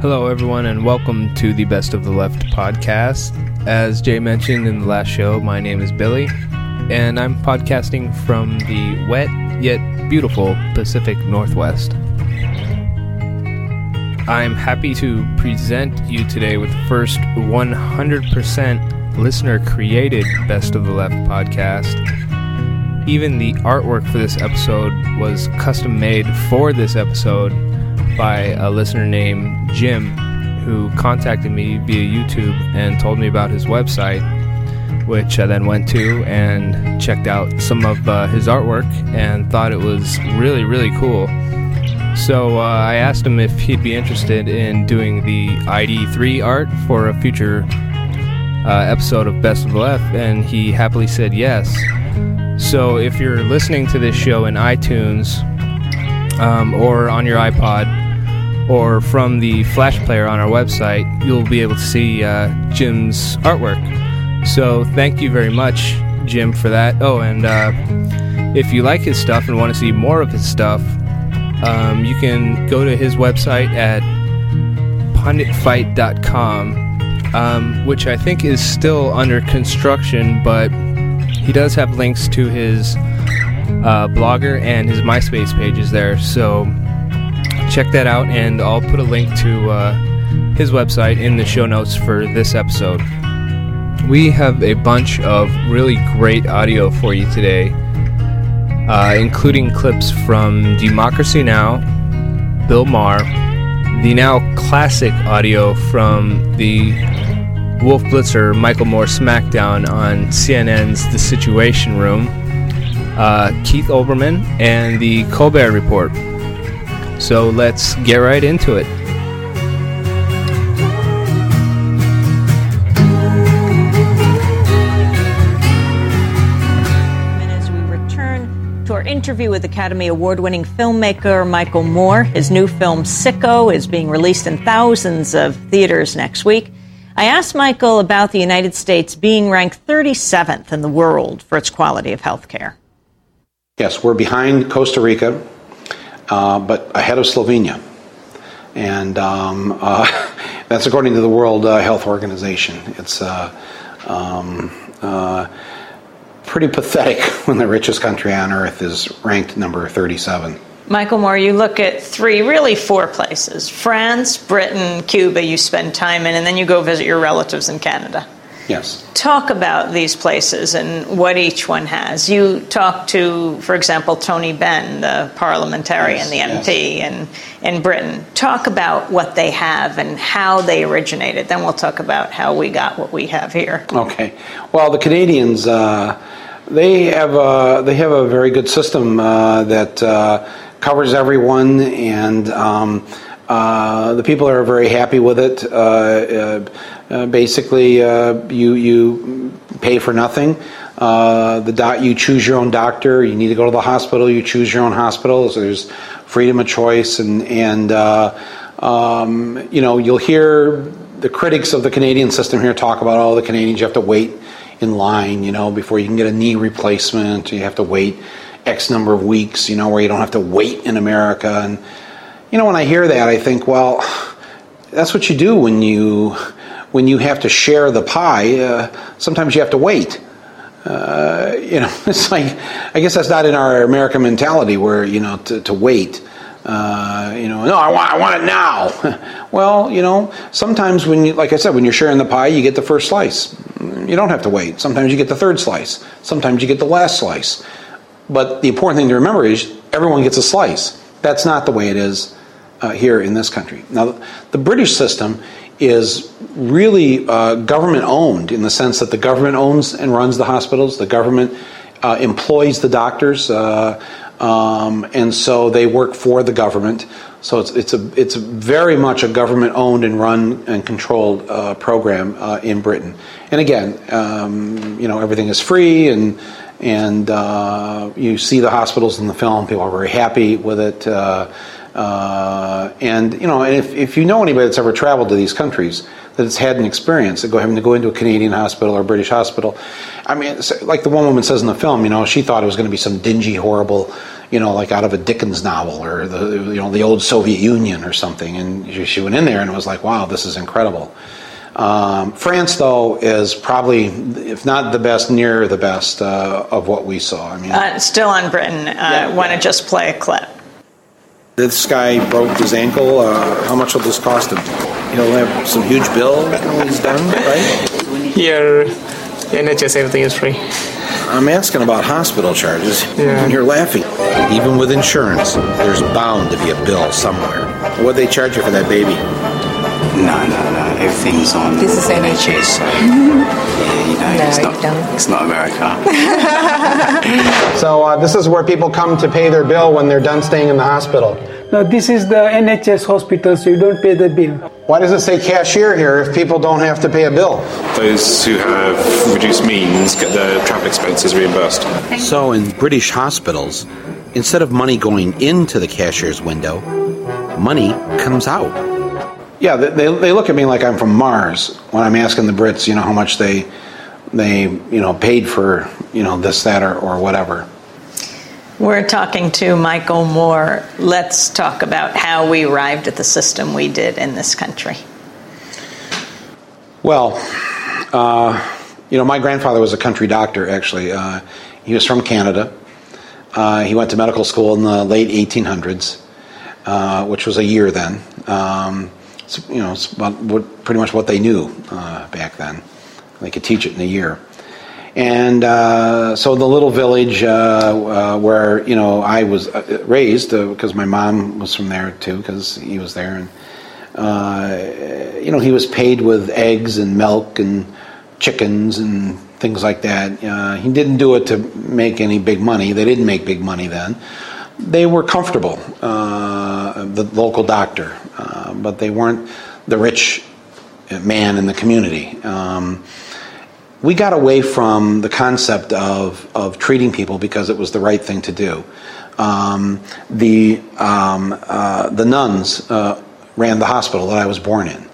Hello, everyone, and welcome to the Best of the Left podcast. As Jay mentioned in the last show, my name is Billy, and I'm podcasting from the wet yet beautiful Pacific Northwest. I'm happy to present you today with the first 100% listener created Best of the Left podcast. Even the artwork for this episode was custom made for this episode by a listener named Jim who contacted me via YouTube and told me about his website, which I then went to and checked out some of uh, his artwork and thought it was really, really cool. So uh, I asked him if he'd be interested in doing the ID3 art for a future uh, episode of Best of Left, and he happily said yes. So if you're listening to this show in iTunes um, or on your iPod, or from the Flash player on our website, you'll be able to see uh, Jim's artwork. So thank you very much, Jim, for that. Oh, and uh, if you like his stuff and want to see more of his stuff, um, you can go to his website at punditfight.com, um, which I think is still under construction, but he does have links to his uh, blogger and his MySpace pages there. So check that out, and I'll put a link to uh, his website in the show notes for this episode. We have a bunch of really great audio for you today, uh, including clips from Democracy Now!, Bill Maher, the now classic audio from the Wolf Blitzer Michael Moore SmackDown on CNN's The Situation Room, uh, Keith Olbermann, and the Colbert Report. So let's get right into it. As we return to our interview with Academy Award winning filmmaker Michael Moore, his new film Sicko is being released in thousands of theaters next week. I asked Michael about the United States being ranked 37th in the world for its quality of health care. Yes, we're behind Costa Rica, uh, but ahead of Slovenia. And um, uh, that's according to the World uh, Health Organization. It's uh, um, uh, pretty pathetic when the richest country on earth is ranked number 37. Michael Moore, you look at three, really four places France, Britain, Cuba, you spend time in, and then you go visit your relatives in Canada. Yes. Talk about these places and what each one has. You talk to, for example, Tony Benn, the parliamentarian, Yes, the MP in, in Britain. Talk about what they have and how they originated. Then we'll talk about how we got what we have here. Okay. Well, the Canadians, uh, they have a, they have a very good system uh, that uh, covers everyone, and um, uh, the people are very happy with it. Uh, basically, uh, you you pay for nothing. Uh, the doc, you choose your own doctor. You need to go to the hospital. You choose your own hospital. So there's freedom of choice, and and uh, um, you know you'll hear the critics of the Canadian system here talk about all the Canadians. You have to wait in line, you know, before you can get a knee replacement. You have to wait X number of weeks, you know, where you don't have to wait in America. And you know, when I hear that, I think, well, that's what you do when you when you have to share the pie. Uh, sometimes you have to wait. Uh, you know, it's like I guess that's not in our American mentality where you know to, to wait. Uh, you know, no, I want I want it now. well, you know, sometimes when you, like I said, when you're sharing the pie, you get the first slice. You don't have to wait. Sometimes you get the third slice. Sometimes you get the last slice. But the important thing to remember is everyone gets a slice. That's not the way it is uh, here in this country. Now, the British system is really uh, government owned in the sense that the government owns and runs the hospitals. The government uh, employs the doctors, uh, um, and so they work for the government. So it's it's a it's very much a government owned and run and controlled uh, program uh, in Britain. And again, um, you know everything is free and. And uh, you see the hospitals in the film; people are very happy with it. Uh, and you know, and if, if you know anybody that's ever traveled to these countries that has had an experience, that go having to go into a Canadian hospital or a British hospital, I mean, like the one woman says in the film, you know, she thought it was going to be some dingy, horrible, you know, like out of a Dickens novel or the you know the old Soviet Union or something. And she, she went in there and it was like, wow, this is incredible. Um, France, though, is probably, if not the best, near the best uh, of what we saw. I mean, Uh, still on Britain. Uh, Yeah. Want to just play a clip? This guy broke his ankle. Uh, how much will this cost him? He'll have some huge bill when he's done, right? Here, NHS, everything is free. I'm asking about hospital charges. Yeah. And you're laughing. Even with insurance, there's bound to be a bill somewhere. What'd they charge you for that baby? No, no, no. Everything's on. This is NHS. Yeah, you know, it's, not, don't. it's not America. So uh, this is where people come to pay their bill when they're done staying in the hospital. No, this is the NHS hospital, so you don't pay the bill. why does it say cashier here if people don't have to pay a bill? Those who have reduced means get their travel expenses reimbursed. So in British hospitals, instead of money going into the cashier's window, money comes out. Yeah, they, they, they look at me like I'm from Mars when I'm asking the Brits, you know, how much they they you know paid for you know this, that, or, or whatever. We're talking to Michael Moore. Let's talk about how we arrived at the system we did in this country. Well, uh, you know, my grandfather was a country doctor. Actually, uh, he was from Canada. Uh, he went to medical school in the late 1800s, uh, which was a year then. Um, you know, it's about what, pretty much what they knew uh, back then. They could teach it in a year. And uh, so the little village uh, uh, where you know I was uh, raised, because my mom was from there too, because he was there, and uh, you know he was paid with eggs and milk and chickens and things like that. Uh, he didn't do it to make any big money. They didn't make big money then. They were comfortable, uh, the local doctor, uh, but they weren't the rich man in the community. Um, we got away from the concept of, of treating people because it was the right thing to do. Um, the, um, uh, the nuns uh, ran the hospital that I was born in.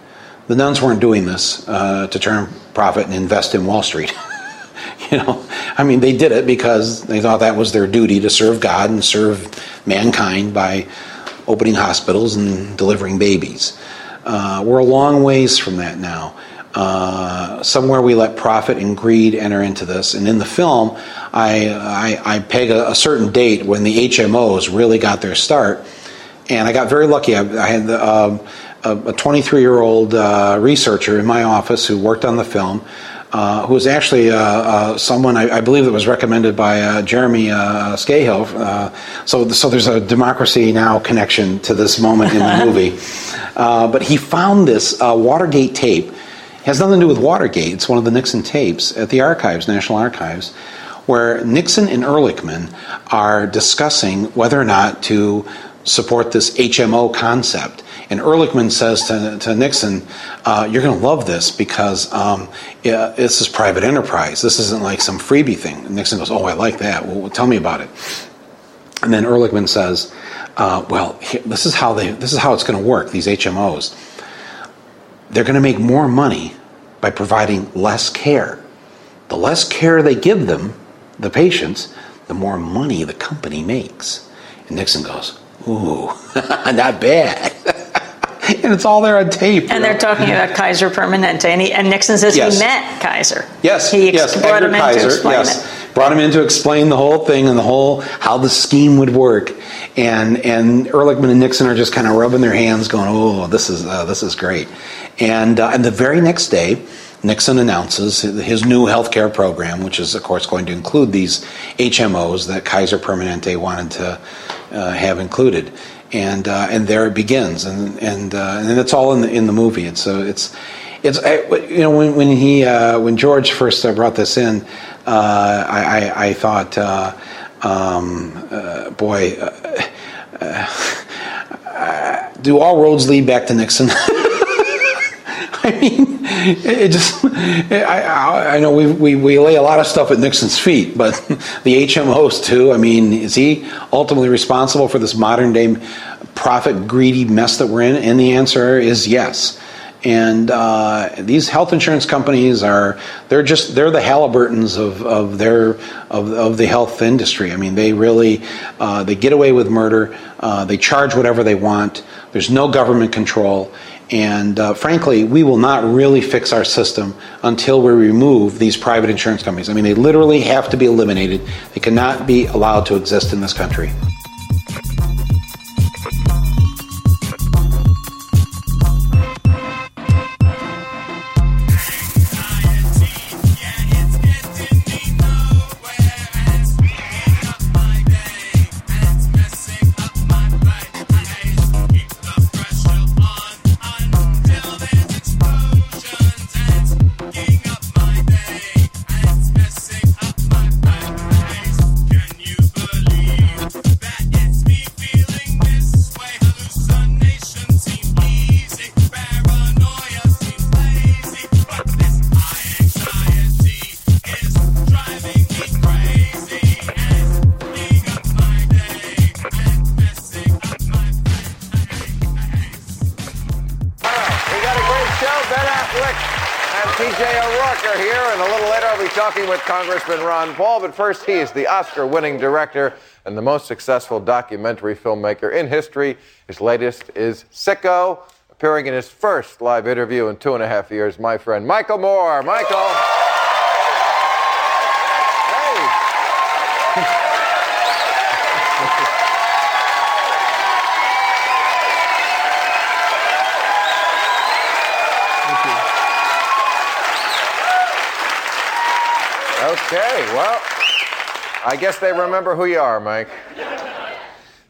The nuns weren't doing this uh, to turn profit and invest in Wall Street. you know, I mean, they did it because they thought that was their duty to serve God and serve mankind by opening hospitals and delivering babies. Uh, we're a long ways from that now. Uh, somewhere we let profit and greed enter into this. And in the film, I, I, I peg a, a certain date when the HMOs really got their start. And I got very lucky. I, I had the, um, a 23 year old uh, researcher in my office who worked on the film. Uh, who was actually uh, uh, someone I, I believe that was recommended by uh, Jeremy uh, Scahill. Uh, so, so there's a democracy now connection to this moment in the movie. Uh, but he found this uh, Watergate tape. It has nothing to do with Watergate. It's one of the Nixon tapes at the archives, National Archives, where Nixon and Ehrlichman are discussing whether or not to support this HMO concept. And Ehrlichman says to, to Nixon, uh, You're going to love this because um, yeah, this is private enterprise. This isn't like some freebie thing. And Nixon goes, Oh, I like that. Well, tell me about it. And then Ehrlichman says, uh, Well, this is how they. This is how it's going to work. These HMOs, they're going to make more money by providing less care. The less care they give them, the patients, the more money the company makes. And Nixon goes, Ooh, not bad. and it's all there on tape. And know? they're talking about Kaiser Permanente, and, he, and Nixon says Yes. he met Kaiser. Yes, he ex- yes, brought Edgar him in Kaiser, to explain yes. it. Brought him in to explain the whole thing and the whole how the scheme would work, and and Ehrlichman and Nixon are just kind of rubbing their hands, going, "Oh, this is uh, this is great," and uh, and the very next day. Nixon announces his new health care program, which is, of course, going to include these HMOs that Kaiser Permanente wanted to uh, have included, and uh, and there it begins, and and uh, and it's all in the in the movie. It's uh, it's it's you know when when he uh, when George first uh, brought this in, uh, I, I I thought, uh, um, boy, do all roads lead back to Nixon? I mean, it it just, I, I, I know we, we, we lay a lot of stuff at Nixon's feet, but the HMOs too. I mean, is he ultimately responsible for this modern day profit greedy mess that we're in? And the answer is yes. And uh, these health insurance companies are they're just they're the Halliburtons of, of their of, of the health industry. I mean, they really uh, they get away with murder. Uh, they charge whatever they want. There's no government control. And uh, frankly, we will not really fix our system until we remove these private insurance companies. I mean, they literally have to be eliminated. They cannot be allowed to exist in this country. Paul. But first, he is the Oscar winning director and the most successful documentary filmmaker in history. His latest is Sicko, appearing in his first live interview in two and a half years, my friend Michael Moore. Michael. Okay, well, I guess they remember who you are, Mike.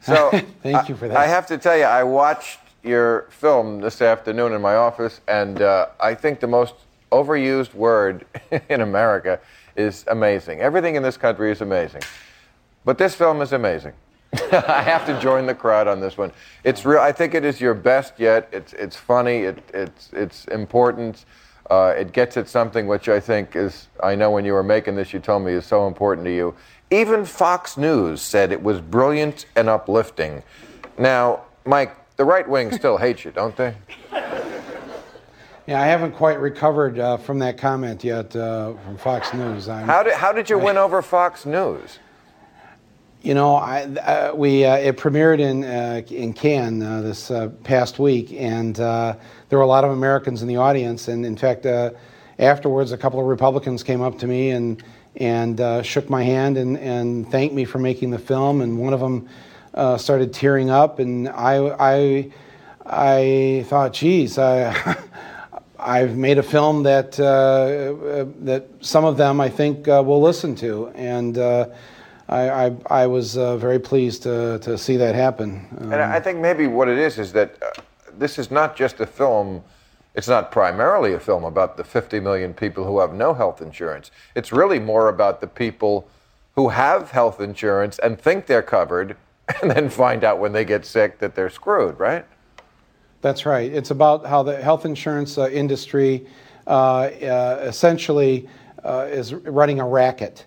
So, Thank you for that. I have to tell you, I watched your film this afternoon in my office, and uh, I think the most overused word in America is amazing. Everything in this country is amazing, but this film is amazing. I have to join the crowd on this one. It's real. I think it is your best yet. It's it's funny. It, it's it's important. Uh, it gets at something which I think is. I know when you were making this, you told me is so important to you. Even Fox News said it was brilliant and uplifting. Now, Mike, the right wing still hates you, don't they? Yeah, I haven't quite recovered uh, from that comment yet uh, from Fox News. I'm, How did how did you win over Fox News? You know, I, uh, we uh, it premiered in uh, in Cannes uh, this uh, past week, and uh, there were a lot of Americans in the audience. And in fact, uh, afterwards, a couple of Republicans came up to me and and uh, shook my hand and, and thanked me for making the film. And one of them uh, started tearing up, and I I I thought, geez, I. I've made a film that uh, uh, that some of them I think uh, will listen to, and uh, I, I, I was uh, very pleased to, to see that happen. Um, And I think maybe what it is is that uh, this is not just a film. It's not primarily a film about the 50 million people who have no health insurance. It's really more about the people who have health insurance and think they're covered, and then find out when they get sick that they're screwed. Right? That's right. It's about how the health insurance uh, industry uh, uh, essentially uh, is running a racket.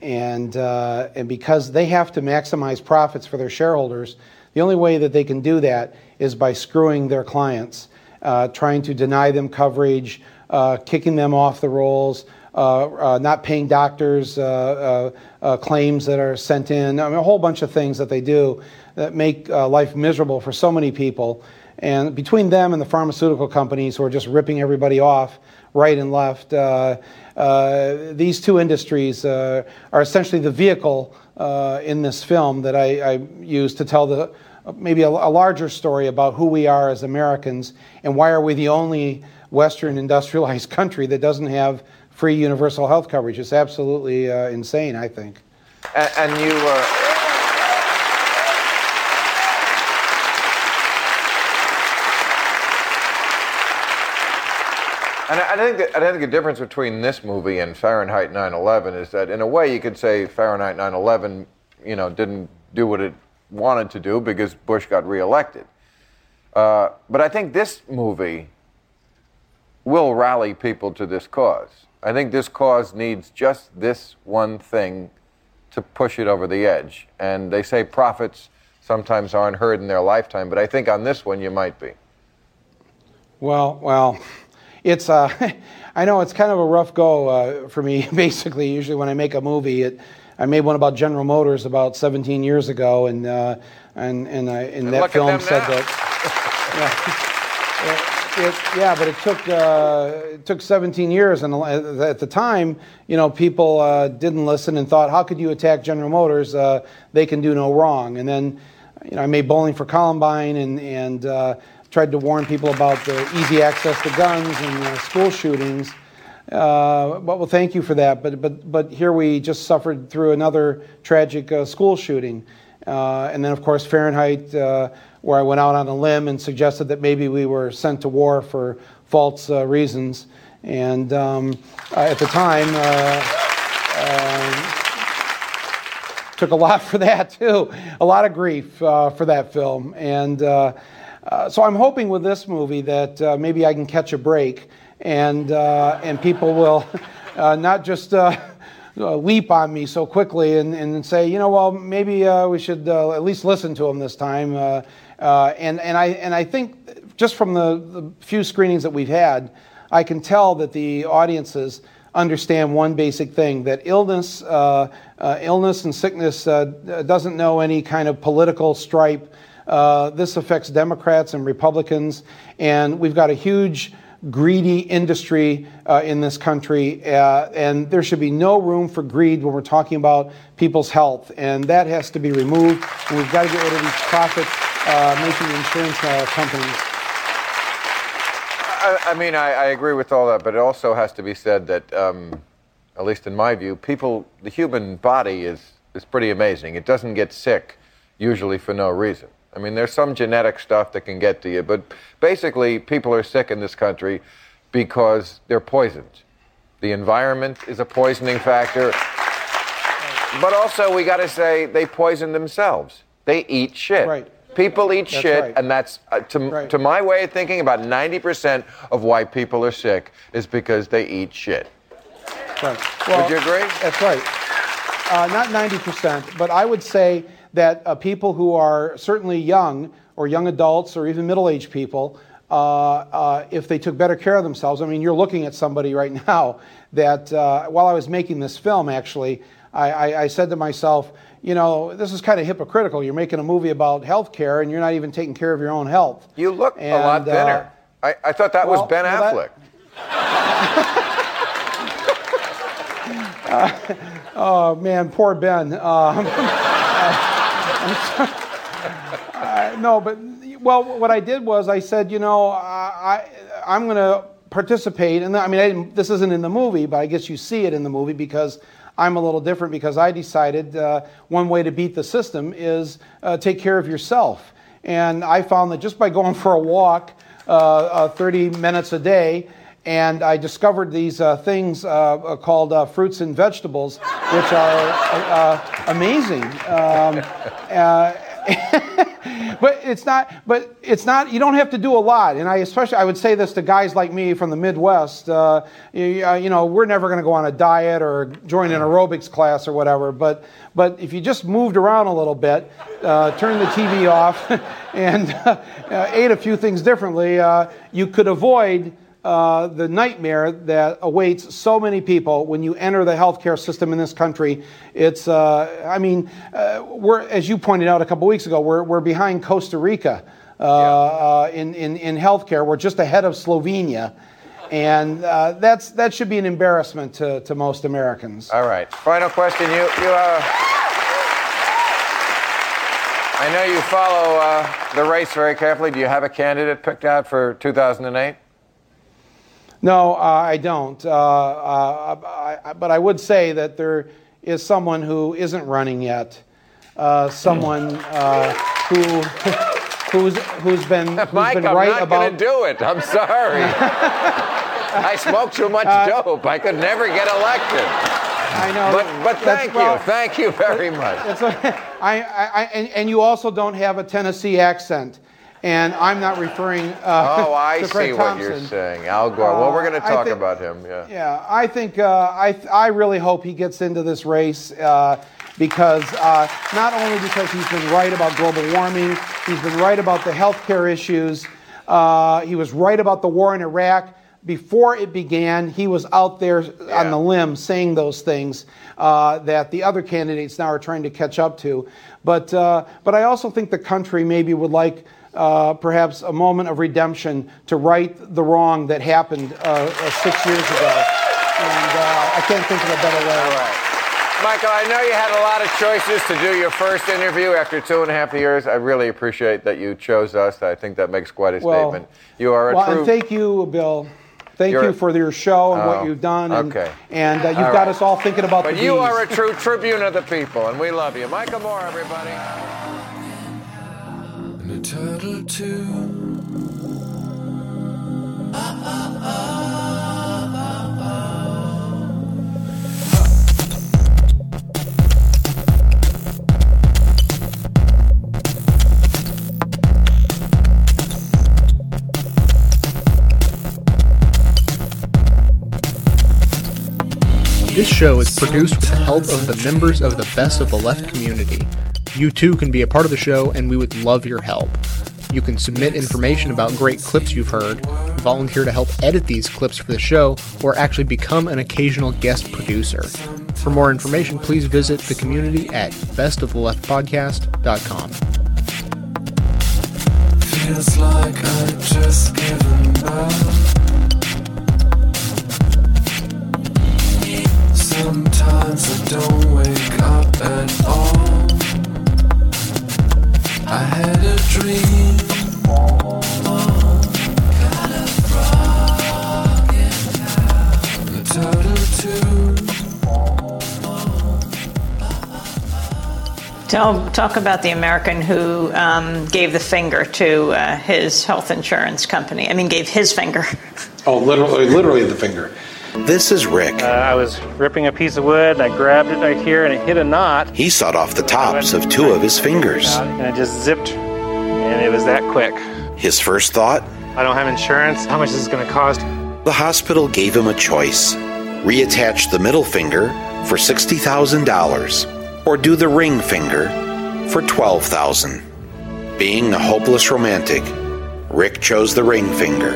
And, uh, and because they have to maximize profits for their shareholders, the only way that they can do that is by screwing their clients, uh, trying to deny them coverage, uh, kicking them off the rolls, uh, uh, not paying doctors uh, uh, claims that are sent in. I mean, a whole bunch of things that they do that make life miserable for so many people. And between them and the pharmaceutical companies who are just ripping everybody off right and left, these two industries are essentially the vehicle in this film that I, I use to tell the maybe a, a larger story about who we are as Americans and why are we the only Western industrialized country that doesn't have free universal health coverage. It's absolutely uh, insane, I think. And, and you. Uh, And I I think that, I think the difference between this movie and Fahrenheit 9/11 is that, in a way, you could say Fahrenheit 9/11, you know, didn't do what it wanted to do because Bush got reelected. Uh, but I think this movie will rally people to this cause. I think this cause needs just this one thing to push it over the edge. And they say prophets sometimes aren't heard in their lifetime, but I think on this one you might be. Well, well, it's uh, I know it's kind of a rough go uh, for me. Basically, usually when I make a movie, it, I made one about General Motors about 17 years ago, and uh, and and, I, and, And that film said now. that. yeah, it, yeah, but it took uh, it took 17 years, and at the time, you know, people uh, didn't listen and thought, how could you attack General Motors? Uh, they can do no wrong. And then, you know, I made Bowling for Columbine, and and uh, tried to warn people about the easy access to guns and uh, school shootings. Uh, well, thank you for that. But but but here we just suffered through another tragic uh, school shooting, uh, and then of course Fahrenheit, uh, where I went out on a limb and suggested that maybe we were sent to war for false uh, reasons. And um, at the time, uh, um, took a lot for that too, a lot of grief for that film. And so I'm hoping with this movie that maybe I can catch a break, and uh, and people will uh, not just. Uh, leap on me so quickly and, and say, you know, well, maybe uh, we should uh, at least listen to him this time. And, and, I, and I think just from the, the few screenings that we've had, I can tell that the audiences understand one basic thing that illness, uh, uh, illness and sickness uh, doesn't know any kind of political stripe. This affects Democrats and Republicans, and we've got a huge greedy industry uh, in this country, uh, and there should be no room for greed when we're talking about people's health, and that has to be removed. And we've got to get rid of these profit-making insurance uh, companies. I, I mean, I, I agree with all that, but it also has to be said that, um, at least in my view, people, the human body is, is pretty amazing. It doesn't get sick usually for no reason. I mean, there's some genetic stuff that can get to you, but basically, people are sick in this country because they're poisoned. The environment is a poisoning factor. But also, we got to say, they poison themselves. They eat shit. Right. People eat That's shit, right. and that's, uh, to, Right. to my way of thinking, about 90% of why people are sick is because they eat shit. Right. Would you agree? That's right. Uh, not 90%, but I would say that uh, people who are certainly young, or young adults, or even middle aged people, uh, uh, if they took better care of themselves, I mean, you're looking at somebody right now that uh, while I was making this film, actually, I, I, I said to myself, you know, this is kind of hypocritical. You're making a movie about health care and you're not even taking care of your own health. You look a And, lot uh, thinner. I, I thought that well, was Ben well, Affleck. that- Oh man, poor Ben. Um, uh, no, but well, what I did was I said, you know, I, I I'm going to participate, and I mean, I this isn't in the movie, but I guess you see it in the movie because I'm a little different because I decided uh, one way to beat the system is uh, take care of yourself, and I found that just by going for a walk, uh, uh, 30 minutes a day and I discovered these uh, things uh, uh, called uh, fruits and vegetables, which are uh, amazing. Um, uh, but it's not. But it's not. You don't have to do a lot. And I especially I would say this to guys like me from the Midwest. Uh, you, you know, we're never going to go on a diet or join an aerobics class or whatever. But but if you just moved around a little bit, uh, turned the TV off, and uh, ate a few things differently, you could avoid uh, the nightmare that awaits so many people when you enter the healthcare system in this country. It's, uh, I mean, uh, we're, as you pointed out a couple weeks ago, we're, we're behind Costa Rica uh, uh, in, in, in healthcare. We're just ahead of Slovenia. And uh, that's, that should be an embarrassment to, to most Americans. All right. Final question. You, you, uh, I know you follow uh, the race very carefully. Do you have a candidate picked out for 2008? No, uh, I don't. Uh, uh, I, I- but I would say that there is someone who isn't running yet. Uh, someone uh, who who's who's been who's Mike, been I'm right not about. going to do it. I'm sorry. I smoke too much Uh, dope. I could never get elected. I know. But, but thank well, you. Thank you very much. It's a, I, I, I, and, and you also don't have a Tennessee accent, and I'm not referring. Uh, Oh, I to Fred see what you're Thompson. saying. Al Gore. well, we're going to Uh, talk think- about him. Yeah. Yeah, I think uh, I I really hope he gets into this race uh, because uh, not only because he's been right about global warming, he's been right about the healthcare issues. Uh, he was right about the war in Iraq. Before it began, he was out there on the limb saying those things uh, that the other candidates now are trying to catch up to. But, uh, but I also think the country maybe would like uh, perhaps a moment of redemption to right the wrong that happened uh, uh, six years ago. And uh, I can't think of a better way. All right. Michael, I know you had a lot of choices to do your first interview after two and a half years. I really appreciate that you chose us. I think that makes quite a Well, statement. You are a well, true. and thank you, Bill. Thank You're- you for your show and Oh, what you've done. And, okay. and uh, you've All got right. us all thinking about but the But you bees. are a true tribune of the people, and we love you. Michael Moore, everybody. Turtle too. This show is produced with the help of the members of the Best of the Left community. You too can be a part of the show, and we would love your help. You can submit information about great clips you've heard, volunteer to help edit these clips for the show, or actually become an occasional guest producer. For more information, please visit the community at bestoftheleftpodcast.com. Feels like I've just given birth. Sometimes I don't wake up at all. Tell, talk about the American who um, gave the finger to uh, his health insurance company. I mean, gave his finger. Oh, literally, literally the finger. This is Rick. Uh, I was ripping a piece of wood, and I grabbed it right here, and it hit a knot. He sawed off the tops of two of his fingers. And it just zipped, and it was that quick. His first thought I don't have insurance. How much is this going to cost? the hospital gave him a choice reattach the middle finger for $60,000 or do the ring finger for 12,000. Being a hopeless romantic, Rick chose the ring finger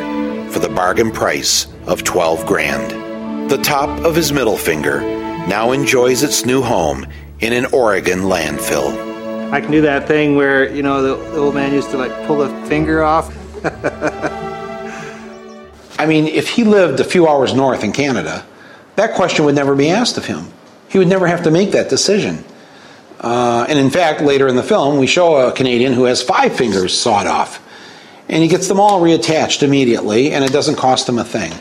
for the bargain price of 12 grand. The top of his middle finger now enjoys its new home in an Oregon landfill. I can do that thing where, you know, the, the old man used to like pull the finger off. I mean, if he lived a few hours north in Canada, that question would never be asked of him. He would never have to make that decision. Uh, and in fact, later in the film, we show a Canadian who has five fingers sawed off. And he gets them all reattached immediately, and it doesn't cost him a thing.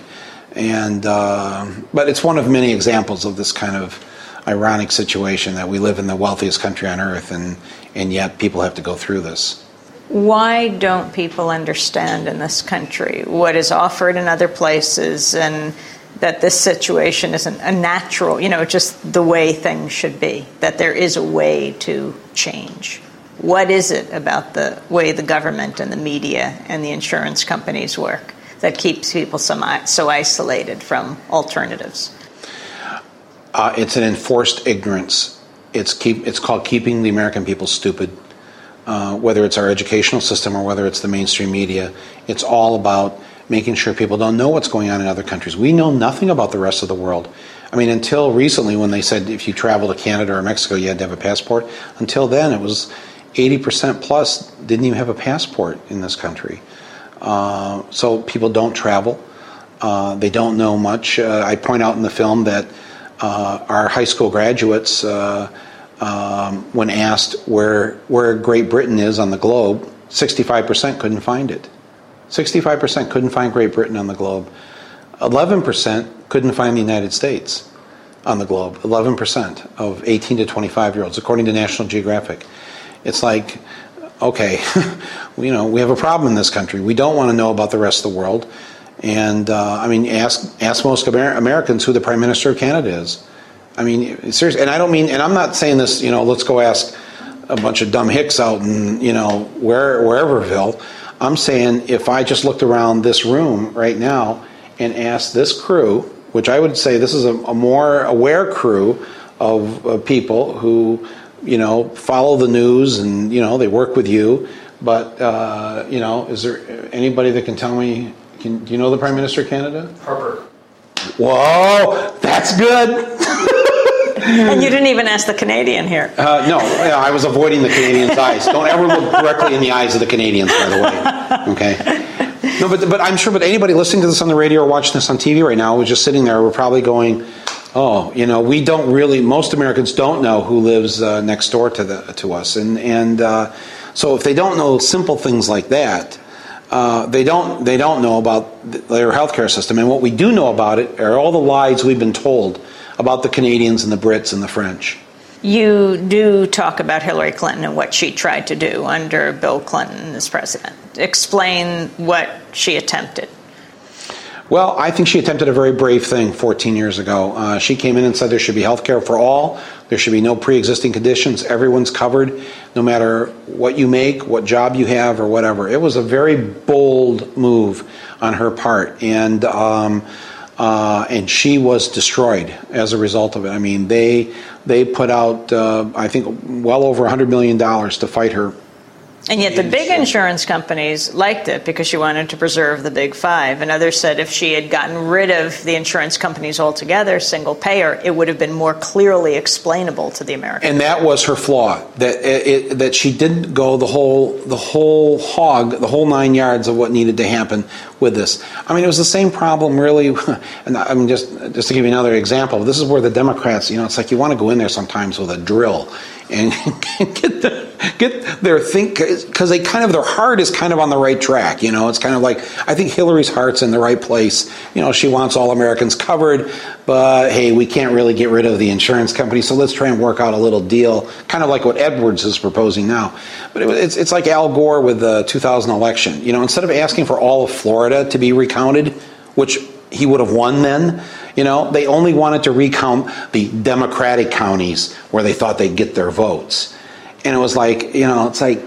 And, uh, but it's one of many examples of this kind of ironic situation that we live in the wealthiest country on earth, and, and yet people have to go through this. Why don't people understand in this country what is offered in other places and that this situation isn't a natural, you know, just the way things should be, that there is a way to change? What is it about the way the government and the media and the insurance companies work that keeps people so, so isolated from alternatives? Uh, it's an enforced ignorance. It's keep. It's called keeping the American people stupid. Uh, whether it's our educational system or whether it's the mainstream media, it's all about making sure people don't know what's going on in other countries. We know nothing about the rest of the world. I mean, until recently, when they said if you travel to Canada or Mexico, you had to have a passport. Until then, it was 80% plus didn't even have a passport in this country. Uh, so people don't travel. Uh, they don't know much. Uh, I point out in the film that uh, our high school graduates, uh, um, when asked where where Great Britain is on the globe, 65% couldn't find it. 65% couldn't find Great Britain on the globe. 11% couldn't find the United States on the globe. 11% of 18 to 25 year olds, according to National Geographic. It's like, okay, you know, we have a problem in this country. We don't want to know about the rest of the world. And uh, I mean, ask ask most Amer- Americans who the Prime Minister of Canada is. I mean, seriously, and I don't mean, and I'm not saying this. You know, let's go ask a bunch of dumb hicks out in you know where whereverville. I'm saying if I just looked around this room right now and asked this crew, which I would say this is a, a more aware crew of, of people who you know follow the news and you know they work with you. But uh, you know, is there anybody that can tell me? Can, do you know the Prime Minister of Canada? Harper. Whoa, that's good. and you didn't even ask the Canadian here. Uh, no, I was avoiding the Canadians' eyes. Don't ever look directly in the eyes of the Canadians, by the way. Okay. No, but but I'm sure. But anybody listening to this on the radio or watching this on TV right now, was just sitting there, we're probably going, "Oh, you know, we don't really. Most Americans don't know who lives uh, next door to the to us, and and uh, so if they don't know simple things like that." Uh, they don't. They don't know about their healthcare system, and what we do know about it are all the lies we've been told about the Canadians and the Brits and the French. You do talk about Hillary Clinton and what she tried to do under Bill Clinton as president. Explain what she attempted. Well, I think she attempted a very brave thing 14 years ago. Uh, she came in and said there should be health care for all. There should be no pre existing conditions. Everyone's covered, no matter what you make, what job you have, or whatever. It was a very bold move on her part. And, um, uh, and she was destroyed as a result of it. I mean, they, they put out, uh, I think, well over $100 million to fight her and yet, the big insurance companies liked it because she wanted to preserve the big five. And others said if she had gotten rid of the insurance companies altogether, single payer, it would have been more clearly explainable to the American. And that was her flaw that it, that she didn't go the whole the whole hog, the whole nine yards of what needed to happen with this. I mean, it was the same problem, really. And I mean, just just to give you another example, this is where the Democrats, you know, it's like you want to go in there sometimes with a drill and get the, get their think because they kind of their heart is kind of on the right track. You know, it's kind of like I think Hillary's heart's in the right place. You know, she wants all Americans covered, but hey, we can't really get rid of the insurance company, so let's try and work out a little deal, kind of like what Edwards is proposing now. But it, it's it's like Al Gore with the 2000 election. You know, instead of asking for all of Florida to be recounted, which he would have won then you know, they only wanted to recount the Democratic counties where they thought they'd get their votes. And it was like, you know, it's like,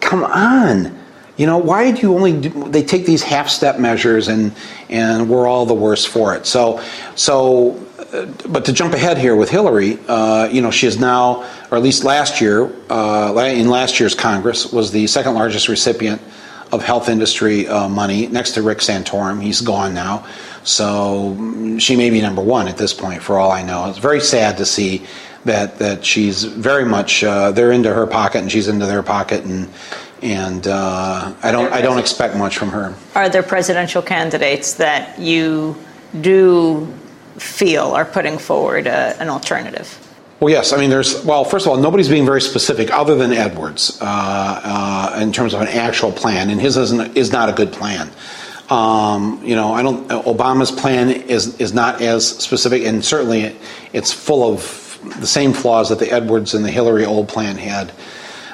come on. You know, why do you only do, they take these half step measures and and we're all the worse for it. So so uh, but to jump ahead here with Hillary, uh, you know, she is now, or at least last year, uh, in last year's Congress, was the second largest recipient of health industry uh, money next to Rick Santorum. He's gone now. So she may be number one at this point, for all I know. It's very sad to see that that she's very much uh, they're into her pocket and she's into their pocket, and and uh, I don't I don't expect much from her. Are there presidential candidates that you do feel are putting forward a, an alternative? Well, yes. I mean, there's, well, first of all, nobody's being very specific other than Edwards uh, uh, in terms of an actual plan, and his isn't, is not a good plan. Um, you know, I don't. Obama's plan is is not as specific, and certainly it's full of the same flaws that the Edwards and the Hillary old plan had.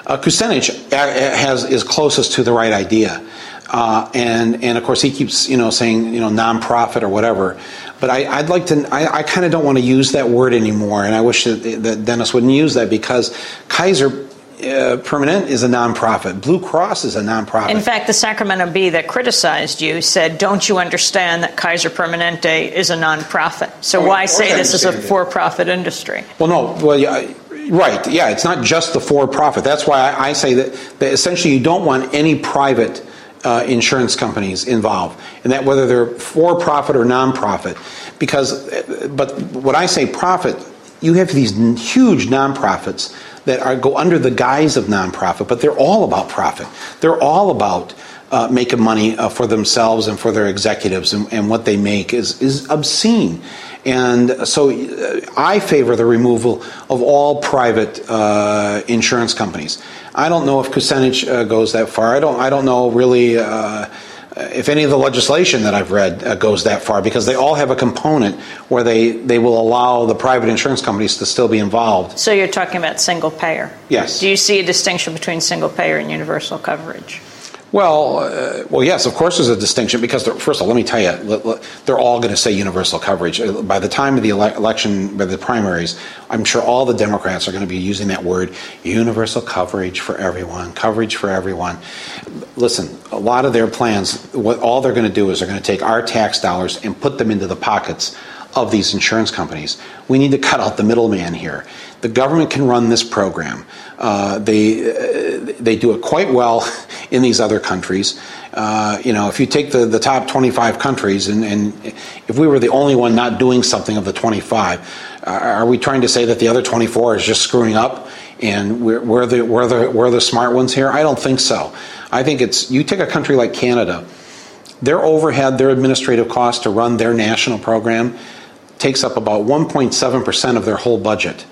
Uh, Kucinich has is closest to the right idea, uh, and and of course he keeps you know saying you know nonprofit or whatever. But I, would like to. I, I kind of don't want to use that word anymore, and I wish that, that Dennis wouldn't use that because Kaiser uh, Permanente is a nonprofit. Blue Cross is a nonprofit. In fact, the Sacramento Bee that criticized you said, "Don't you understand that Kaiser Permanente is a nonprofit? So oh, why say this is a for-profit industry?" Well, no. Well, yeah, right. Yeah, it's not just the for-profit. That's why I, I say that, that essentially you don't want any private uh, insurance companies involved, and that whether they're for-profit or non-profit, because. Uh, but what I say profit, you have these huge nonprofits that are, go under the guise of nonprofit, but they're all about profit. They're all about uh, making money uh, for themselves and for their executives, and, and, what they make is, is obscene. And so uh, I favor the removal of all private uh, insurance companies. I don't know if Kucinich uh, goes that far. I don't. I don't know really uh, if any of the legislation that I've read uh, goes that far, because they all have a component where they, they will allow the private insurance companies to still be involved. So you're talking about single payer? Yes. Do you see a distinction between single payer and universal coverage? Well, uh, well, yes, of course, there's a distinction because first of all, let me tell you, they're all going to say universal coverage. Uh, by the time of the ele- election, by the primaries, I'm sure all the Democrats are going to be using that word, universal coverage for everyone, coverage for everyone. Listen, a lot of their plans, what all they're going to do is they're going to take our tax dollars and put them into the pockets of these insurance companies. We need to cut out the middleman here. The government can run this program. Uh, they uh, they do it quite well in these other countries. Uh, you know, if you take the, the top 25 countries, and, and if we were the only one not doing something of the 25, uh, are we trying to say that the other 24 is just screwing up and we're, we're, the, we're, the, we're the smart ones here? I don't think so. I think it's, you take a country like Canada, their overhead, their administrative cost to run their national program takes up about 1.7% of their whole budget.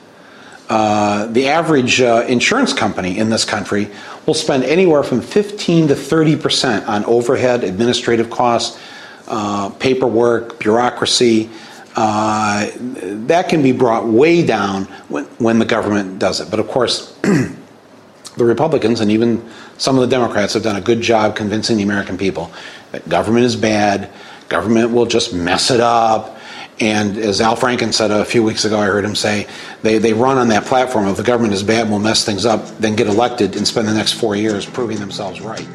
Uh, the average uh, insurance company in this country will spend anywhere from 15 to 30 percent on overhead, administrative costs, uh, paperwork, bureaucracy. Uh, that can be brought way down when, when the government does it. But of course, the Republicans and even some of the Democrats have done a good job convincing the American people that government is bad, government will just mess it up, and as Al Franken said a few weeks ago, I heard him say, they, they run on that platform of the government is bad, we'll mess things up, then get elected and spend the next four years proving themselves right.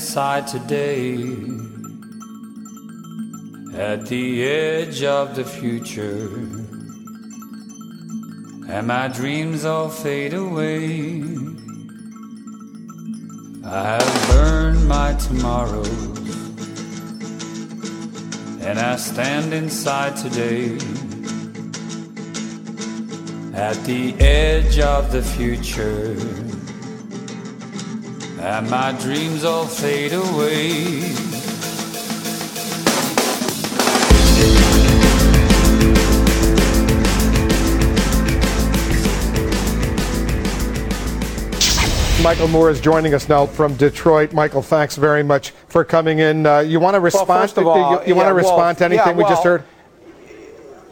Inside today at the edge of the future, and my dreams all fade away. I have burned my tomorrows, and I stand inside today at the edge of the future and my dreams all fade away. Michael Moore is joining us now from Detroit. Michael, thanks very much for coming in. Uh, you want to respond? Well, first of all, you, you yeah, want to respond well, to anything yeah, we just heard?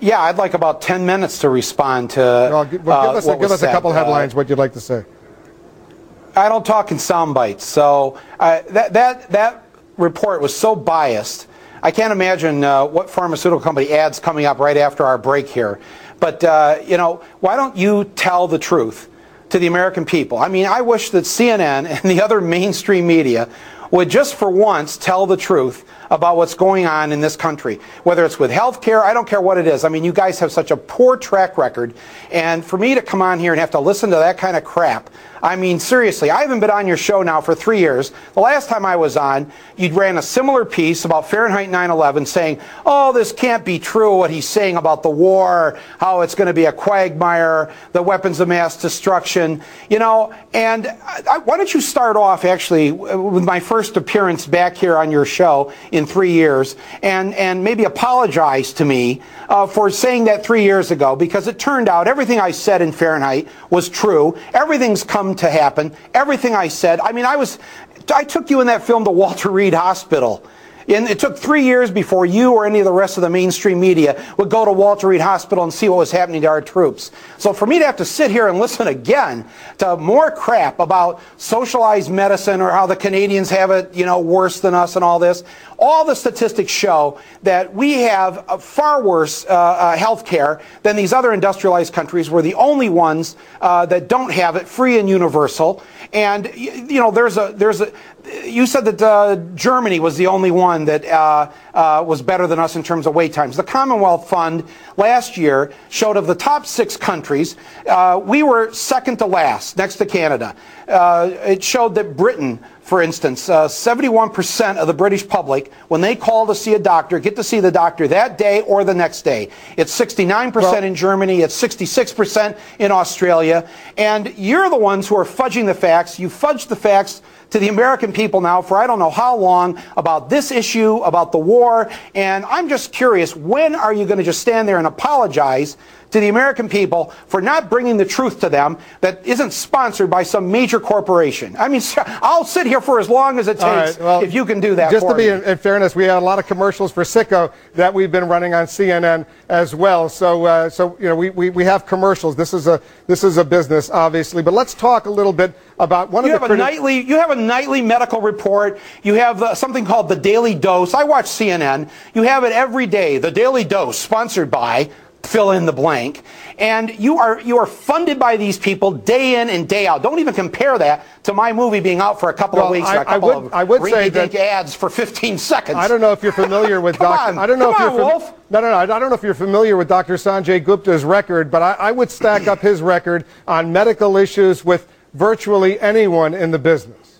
Yeah, I'd like about 10 minutes to respond to. Well, give, well, give uh, us, what a, give was us a couple. Uh, headlines. what you'd like to say? I don't talk in sound bites. So uh, that that that report was so biased. I can't imagine uh, what pharmaceutical company ads coming up right after our break here. But uh, you know, why don't you tell the truth to the American people? I mean, I wish that CNN and the other mainstream media would just for once tell the truth about what's going on in this country. Whether it's with health care, I don't care what it is. I mean, you guys have such a poor track record. And for me to come on here and have to listen to that kind of crap, I mean, seriously, I haven't been on your show now for three years. The last time I was on, you ran a similar piece about Fahrenheit 9 11 saying, oh, this can't be true, what he's saying about the war, how it's going to be a quagmire, the weapons of mass destruction, you know. And I, why don't you start off actually with my first appearance back here on your show in three years and, and maybe apologize to me uh, for saying that three years ago because it turned out everything I said in Fahrenheit was true. Everything's come to happen. Everything I said. I mean, I was, I took you in that film to Walter Reed Hospital. And it took three years before you or any of the rest of the mainstream media would go to Walter Reed Hospital and see what was happening to our troops. So for me to have to sit here and listen again to more crap about socialized medicine or how the Canadians have it, you know, worse than us and all this, all the statistics show that we have far worse uh, uh, health care than these other industrialized countries. We're the only ones uh, that don't have it free and universal. And you know, there's a there's a. You said that uh, Germany was the only one that uh, uh, was better than us in terms of wait times. The Commonwealth Fund last year showed of the top six countries, uh, we were second to last, next to Canada. Uh, it showed that Britain for instance, uh, 71% of the British public, when they call to see a doctor, get to see the doctor that day or the next day. It's 69% well, in Germany, it's 66% in Australia. And you're the ones who are fudging the facts. You fudge the facts to the American people now for I don't know how long about this issue, about the war. And I'm just curious, when are you going to just stand there and apologize to the American people for not bringing the truth to them that isn't sponsored by some major corporation. I mean, I'll sit here for as long as it takes right, well, if you can do that Just for to be in, in fairness, we had a lot of commercials for Sicko that we've been running on CNN as well. So, uh, so you know, we, we, we have commercials. This is a this is a business, obviously. But let's talk a little bit about one you of have the a criti- nightly you have a nightly medical report you have uh, something called the daily dose i watch cnn you have it every day the daily dose sponsored by fill in the blank and you are you are funded by these people day in and day out don't even compare that to my movie being out for a couple Well, of weeks I- and a couple I would- I would say that- ads for 15 seconds I don't know if you're familiar with Dr. I don't know if on, you're Wolf. No, no, no. I don't know if you're familiar with Dr. Sanjay Gupta's record, but I, I would stack up his record on medical issues with virtually anyone in the business.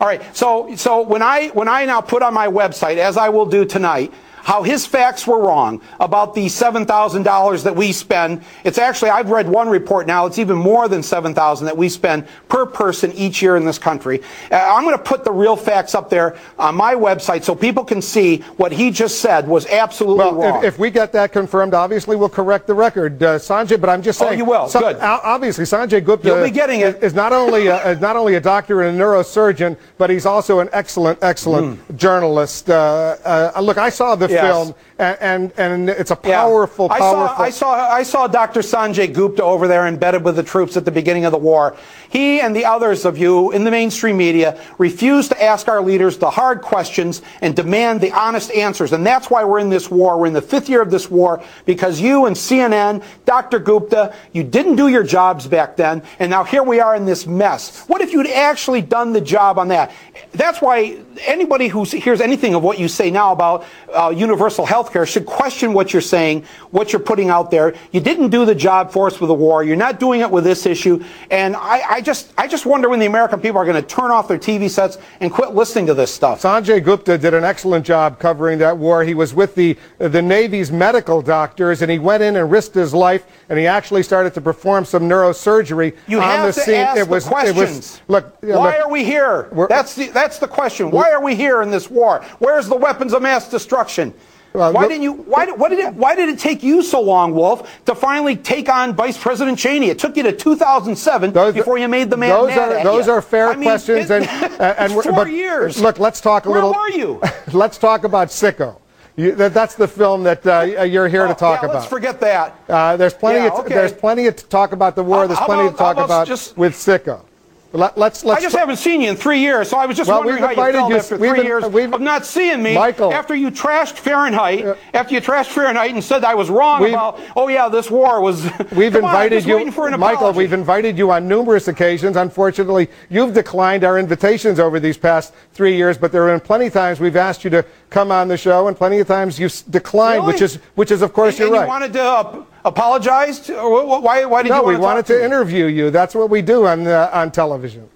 All right. So so when I when I now put on my website, as I will do tonight, how his facts were wrong about the seven thousand dollars that we spend. It's actually I've read one report now. It's even more than seven thousand that we spend per person each year in this country. Uh, I'm going to put the real facts up there on my website so people can see what he just said was absolutely Well, wrong. if, if we get that confirmed, obviously we'll correct the record, uh, Sanjay. But I'm just Oh, saying. you will. so- Good. Obviously, Sanjay Gupta You'll be getting it. is not only a, is not only a doctor and a neurosurgeon, but he's also an excellent, excellent journalist. Uh, uh, look, I saw the Hmm. Yes. film, and, and and it's a Yeah. powerful, I powerful. Saw, I saw I saw Dr. Sanjay Gupta over there embedded with the troops at the beginning of the war. He and the others of you in the mainstream media refuse to ask our leaders the hard questions and demand the honest answers. And that's why we're in this war. We're in the fifth year of this war because you and CNN, Dr. Gupta, you didn't do your jobs back then, and now here we are in this mess. What if you'd actually done the job on that? That's why anybody who hears anything of what you say now about uh, universal health care should question what you're saying, what you're putting out there. You didn't do the job for us with the war. You're not doing it with this issue. And I, I just, I just wonder when the American people are going to turn off their TV sets and quit listening to this stuff. Sanjay Gupta did an excellent job covering that war. He was with the the Navy's medical doctors, and he went in and risked his life, and he actually started to perform some neurosurgery You on have the to scene. it was questions. it was look. Why look, are we here? That's the, that's the question. Why are we here in this war? Where's the weapons of mass destruction? Well, why didn't you? Why, did- what did it? Why did it take you so long, Wolf, to finally take on Vice President Cheney? It took you to 2007 before you made the man those are those you. are fair I mean, questions, it- and and we're- four but years. Look, let's talk a Where little. were you? let's talk about Sicko. You, that, that's the film that uh, you're here to talk Oh, yeah, about. Let's forget that. Uh, there's plenty. Yeah, of okay. There's plenty to talk about the war. There's how plenty about- to talk about about just- with Sicko. Let, let's let's. I just haven't seen you in three years, so I was just Well, wondering how you felt you- after three been- years we've- of not seeing me. Michael. after you trashed Fahrenheit, after you trashed Fahrenheit and said I was wrong about, oh yeah, this war was. We've on, invited just you, Michael. We've invited you on numerous occasions. Unfortunately, you've declined our invitations over these past three years. But there have been plenty of times we've asked you to come on the show, and plenty of times you've declined, Really? which is which is of course and, you're and right. you wanted to uh, apologize? To, or wh- why? Why did no, you we want wanted to, to interview you. That's what we do on uh, on television.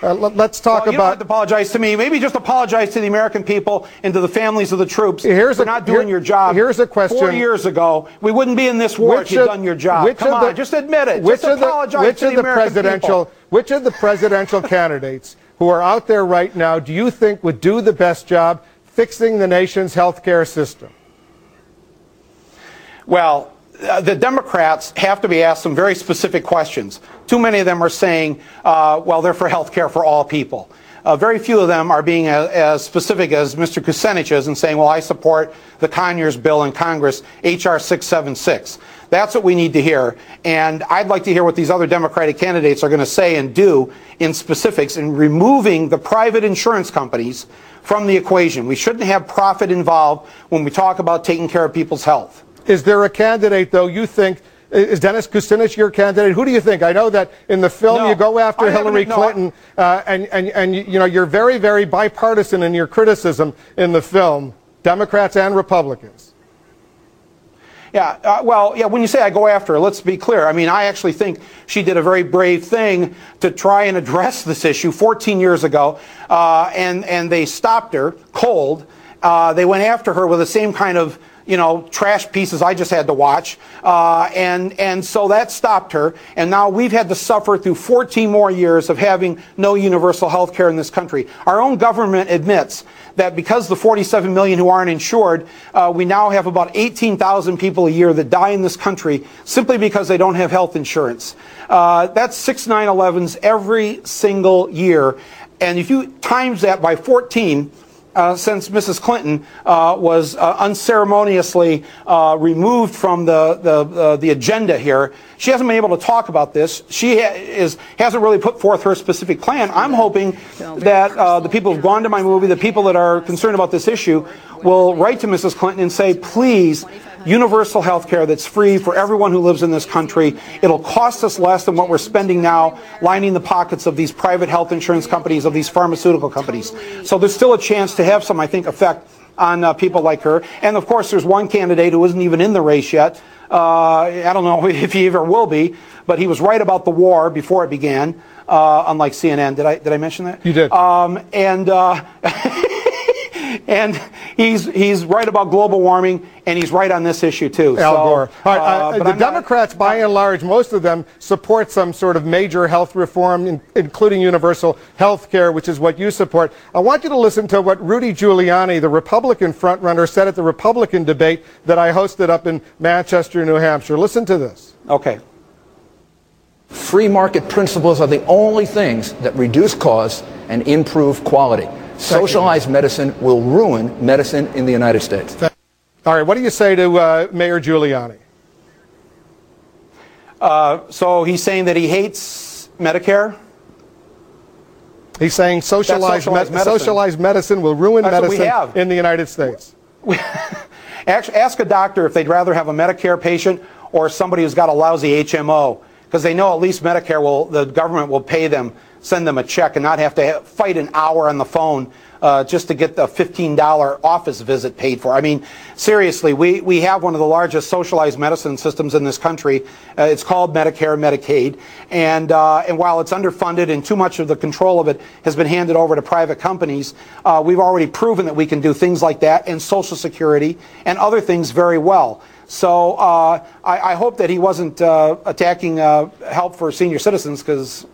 Uh, let, us talk Well, you about. to apologize to me. Maybe just apologize to the American people and to the families of the troops Here's for a- not doing here- your job. here's a question. Four years ago, we wouldn't be in this war if you'd done your job. which Come of on, the- just admit it. Which just of the, apologize which to of the, the American presidential people. which of the presidential candidates who are out there right now do you think would do the best job fixing the nation's health care system? Well, uh, the Democrats have to be asked some very specific questions. Too many of them are saying, uh, well, they're for health care for all people. Uh, very few of them are being as, as specific as Mr. Kucinich is and saying, well, I support the Conyers bill in Congress, H.R. 676. That's what we need to hear. And I'd like to hear what these other Democratic candidates are going to say and do in specifics in removing the private insurance companies from the equation. We shouldn't have profit involved when we talk about taking care of people's health. Is there a candidate, though, you think? Is Dennis Kucinich your candidate? Who do you think? I know that in the film No, you go after I Hillary no, Clinton, uh, and, and, and you know you're very, very bipartisan in your criticism in the film, Democrats and Republicans. Yeah, uh, well, yeah, when you say I go after her, let's be clear. I mean, I actually think she did a very brave thing to try and address this issue 14 years ago, uh, and, and they stopped her cold. Uh, they went after her with the same kind of you know, trash pieces I just had to watch. Uh, and, and so that stopped her. And now we've had to suffer through 14 more years of having no universal health care in this country. Our own government admits that because the 47 million who aren't insured, uh, we now have about 18,000 people a year that die in this country simply because they don't have health insurance. Uh, that's six 9-11s every single year. And if you times that by 14, uh, since Mrs. Clinton uh, was uh, unceremoniously uh, removed from the, the, uh, the agenda here. She hasn't been able to talk about this. She ha- is, hasn't really put forth her specific plan. I'm hoping that uh, the people who've gone to my movie, the people that are concerned about this issue, will write to Mrs. Clinton and say, please, universal health care that's free for everyone who lives in this country. It'll cost us less than what we're spending now lining the pockets of these private health insurance companies, of these pharmaceutical companies. So there's still a chance to have some, I think, effect on uh, people like her. And of course, there's one candidate who isn't even in the race yet. Uh, I don't know if he ever will be, but he was right about the war before it began. Uh, unlike CNN, did I did I mention that? You did. Um, and uh, and he's he's right about global warming, and he's right on this issue too. Al So, Gore. All right, uh, uh, the I'm not- Democrats, by and large, most of them support some sort of major health reform, in, including universal health care, which is what you support. I want you to listen to what Rudy Giuliani, the Republican frontrunner, said at the Republican debate that I hosted up in Manchester, New Hampshire. Listen to this. Okay. Free market principles are the only things that reduce costs and improve quality. Socialized medicine will ruin medicine in the United States. All right, what do you say to uh, Mayor Giuliani? Uh, so he's saying that he hates Medicare. He's saying socialized, socialized me- medicine. socialized medicine will ruin That's what we medicine have. in the United States. Ask, ask a doctor if they'd rather have a Medicare patient or somebody who's got a lousy HMO, because they know at least Medicare will, the government will pay them, send them a check, and not have to ha- fight an hour on the phone uh, just to get the $15 office visit paid for. I mean, seriously, we, we have one of the largest socialized medicine systems in this country. Uh, it's called Medicare and Medicaid, and uh, and while it's underfunded and too much of the control of it has been handed over to private companies, uh, we've already proven that we can do things like that and Social Security and other things very well. So uh, I, I hope that he wasn't uh, attacking help for senior citizens because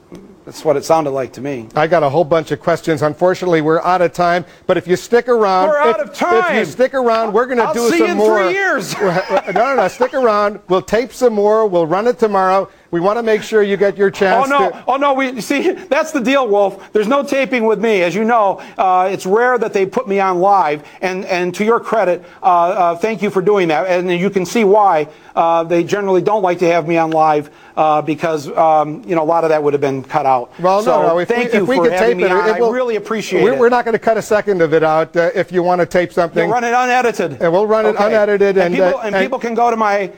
that's what it sounded like to me. I got a whole bunch of questions. Unfortunately, we're out of time. But if you stick around, We're out if, of time. If you stick around, we're going to I'll do see some you in more. three years. no, no, no. Stick around. We'll tape some more. We'll run it tomorrow. We want to make sure you get your chance. Oh no! To, Oh no! We see that's the deal, Wolf. There's no taping with me, as you know. Uh, it's rare that they put me on live, and and to your credit, uh, uh, thank you for doing that. And you can see why uh, they generally don't like to have me on live uh, because um, you know a lot of that would have been cut out. well, so no, no. Thank we, you if we for could having tape me it, on. it will, I really appreciate we're, it. We're not going to cut a second of it out. Uh, if you want to tape something, You'll run it unedited. And we'll run it Okay. unedited, and, people, uh, and people can go to my.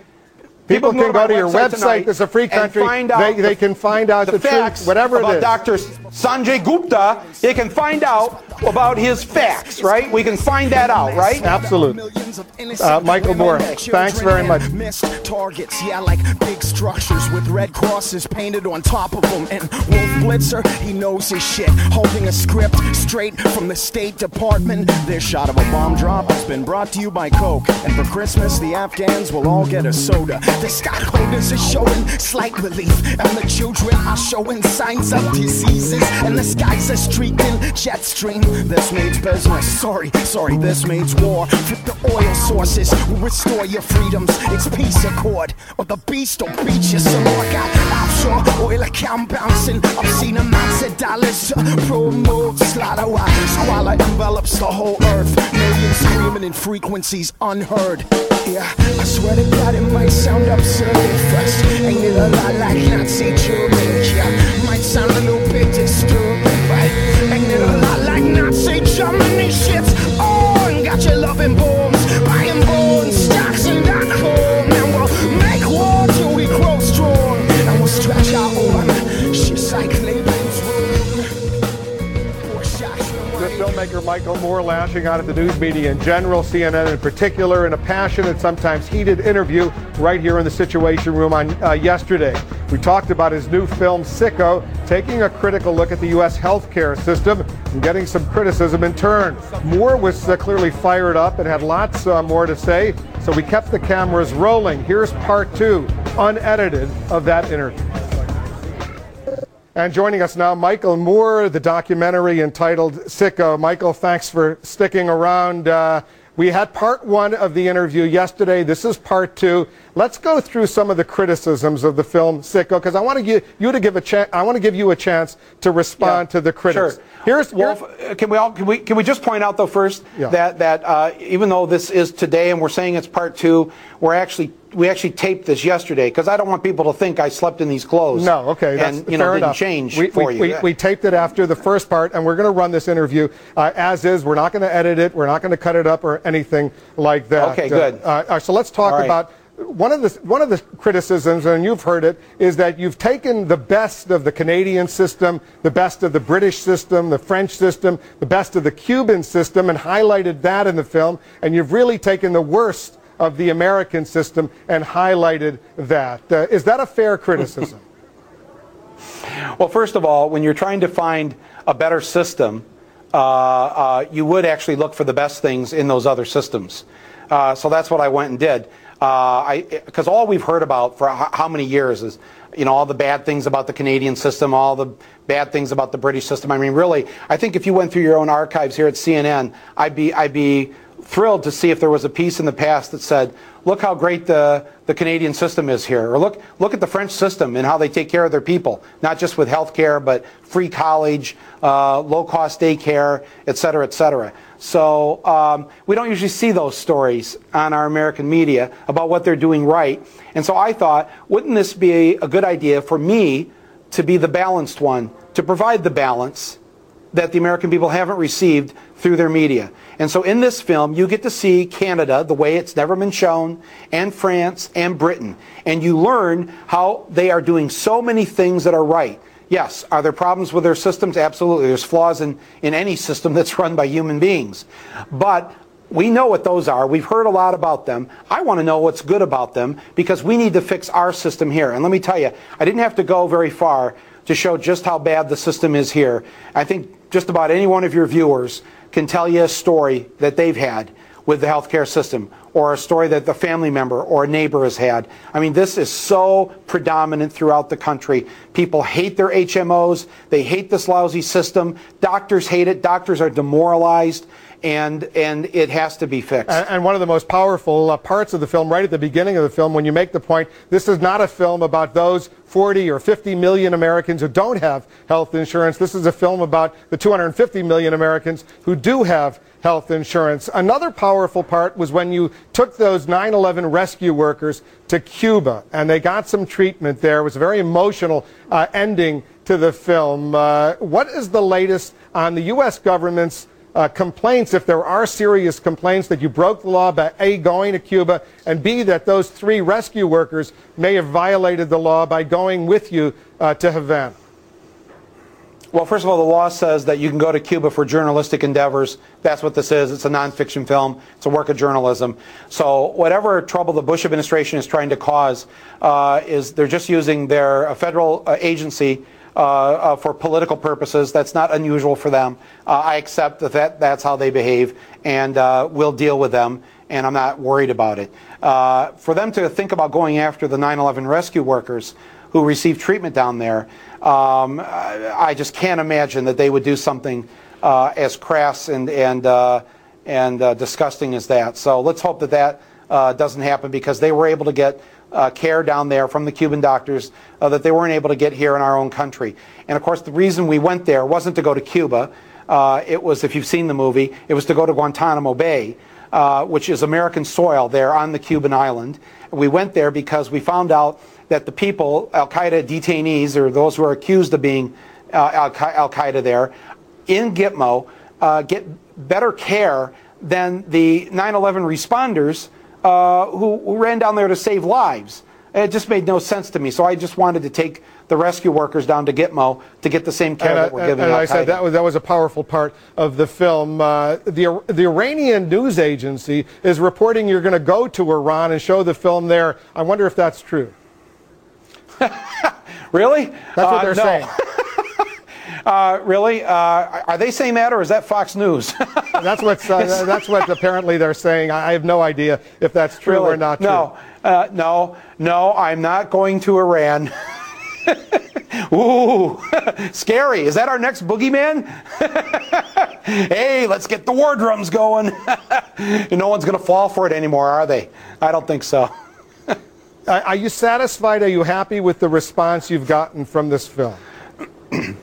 People can go to your my website. It's a free country. find out They- the- they can find out the truth, facts whatever about is. Dr. Sanjay Gupta. They can find out about his facts, right? We can find that out, right? Absolutely. Uh, Michael Moore, thanks very much. Missed targets, yeah, like big structures with red crosses painted on top of them. And Wolf Blitzer, he knows his shit. Holding a script straight from the State Department. This shot of a bomb drop has been brought to you by Coke. And for Christmas, the Afghans will all get a soda. The stockholders are showing slight relief. And the children are showing signs of diseases. And the skies are streaked in jet stream. This means business. Sorry, sorry, this means war. Flip the oil sources will restore your freedoms. It's peace accord, or the beast will beat you some more. Got offshore oil account bouncing. I've seen amounts of dollars promote slaughter. While squalor envelops the whole earth. Millions screaming in frequencies unheard. Yeah, I swear to God, it might sound absurd at first. Ain't it a lot like Nazi Germany? Yeah, might sound a little bit disturbing, right? Ain't it a lot like Nazi Germany? Shit's oh, on. Got your loving bombs, The Michael Moore lashing out at the news media in general, CNN in particular, in a passionate, sometimes heated interview right here in the Situation Room on uh, yesterday. We talked about his new film, Sicko, taking a critical look at the U.S. healthcare system and getting some criticism in turn. Moore was uh, clearly fired up and had lots uh, more to say, so we kept the cameras rolling. Here's part two, unedited, of that interview. And joining us now, Michael Moore, the documentary entitled Sicko. Michael, thanks for sticking around. Uh, we had part one of the interview yesterday. This is part two. Let's go through some of the criticisms of the film Sicko, because I want to give you to give a chance. I want to give you a chance to respond to the critics. Sure. Here's, Wolf, uh, can we all can we can we just point out though first that that uh, even though this is today and we're saying it's part two, we're actually we actually taped this yesterday because I don't want people to think I slept in these clothes. No, okay, that's and you know fair didn't enough. change we, for we, you. We, we taped it after the first part, and we're going to run this interview uh, as is. We're not going to edit it. We're not going to cut it up or anything like that. Okay, good. Uh, uh, so let's talk right. about. One of the one of the criticisms, and you've heard it, is that you've taken the best of the Canadian system, the best of the British system, the French system, the best of the Cuban system, and highlighted that in the film, and you've really taken the worst of the American system and highlighted that. Uh, is that a fair criticism? Well, first of all, when you're trying to find a better system, uh, uh, you would actually look for the best things in those other systems. Uh, so that's what I went and did. Because all we've heard about for how many years is, you know, all the bad things about the Canadian system, all the bad things about the British system. I mean, really, I think if you went through your own archives here at CNN, I'd be, I'd be thrilled to see if there was a piece in the past that said, look how great the, the Canadian system is here. Or look, look at the French system and how they take care of their people, not just with health care, but free college, uh, low cost daycare, et cetera, et cetera. So um, we don't usually see those stories on our American media about what they're doing right. And so I thought, wouldn't this be a good idea for me to be the balanced one, to provide the balance that the American people haven't received through their media. And so in this film, you get to see Canada the way it's never been shown, and France and Britain. And you learn how they are doing so many things that are right. Yes, are there problems with their systems? Absolutely. There's flaws in, in any system that's run by human beings. But we know what those are. We've heard a lot about them. I want to know what's good about them because we need to fix our system here. And let me tell you, I didn't have to go very far to show just how bad the system is here. I think just about any one of your viewers can tell you a story that they've had with the healthcare system or a story that the family member or a neighbor has had. I mean, this is so predominant throughout the country. People hate their HMOs. They hate this lousy system. Doctors hate it. Doctors are demoralized and and it has to be fixed. And, one of the most powerful uh, parts of the film, right at the beginning of the film, when you make the point, this is not a film about those 40 or 50 million Americans who don't have health insurance. This is a film about the 250 million Americans who do have health insurance. Another powerful part was when you took those 9 11 rescue workers to Cuba and they got some treatment there. It was a very emotional uh, ending to the film. Uh, what is the latest on the U.S. government's uh, complaints, if there are serious complaints that you broke the law by A, going to Cuba, and B, that those three rescue workers may have violated the law by going with you uh, to Havana? Well, first of all, the law says that you can go to Cuba for journalistic endeavors. That's what this is. It's a nonfiction film. It's a work of journalism. So whatever trouble the Bush administration is trying to cause uh, is they're just using their uh, federal uh, agency uh, uh, for political purposes. That's not unusual for them. Uh, I accept that, that that's how they behave, and uh, we'll deal with them. And I'm not worried about it. For them to think about going after the 9/11 rescue workers who received treatment down there, um, I just can't imagine that they would do something uh, as crass and and uh, and uh, disgusting as that. So let's hope that that uh, doesn't happen because they were able to get uh, care down there from the Cuban doctors uh, that they weren't able to get here in our own country. And of course, the reason we went there wasn't to go to Cuba. It was, if you've seen the movie, it was to go to Guantanamo Bay, which is American soil there on the Cuban island. We went there because we found out that the people, Al Qaeda detainees, or those who are accused of being uh, Al Qaeda there, in Gitmo, uh, get better care than the 9 11 responders uh, who, who ran down there to save lives. It just made no sense to me. So I just wanted to take the rescue workers down to Gitmo to get the same care And, that we're giving and Al I said that was, that was a powerful part of the film. Uh, the, the Iranian news agency is reporting you're going to go to Iran and show the film there. I wonder if that's true. Really? That's what Uh, they're no. saying. Uh, really? Uh, are they saying that, or is that Fox News? That's what's uh, that's what apparently they're saying. I have no idea if that's true Really? or not true. No, uh, no, no. I'm not going to Iran. Ooh, scary. Is that our next boogeyman? hey, let's get the war drums going. no one's going to fall for it anymore, are they? I don't think so. Are you satisfied? Are you happy with the response you've gotten from this film?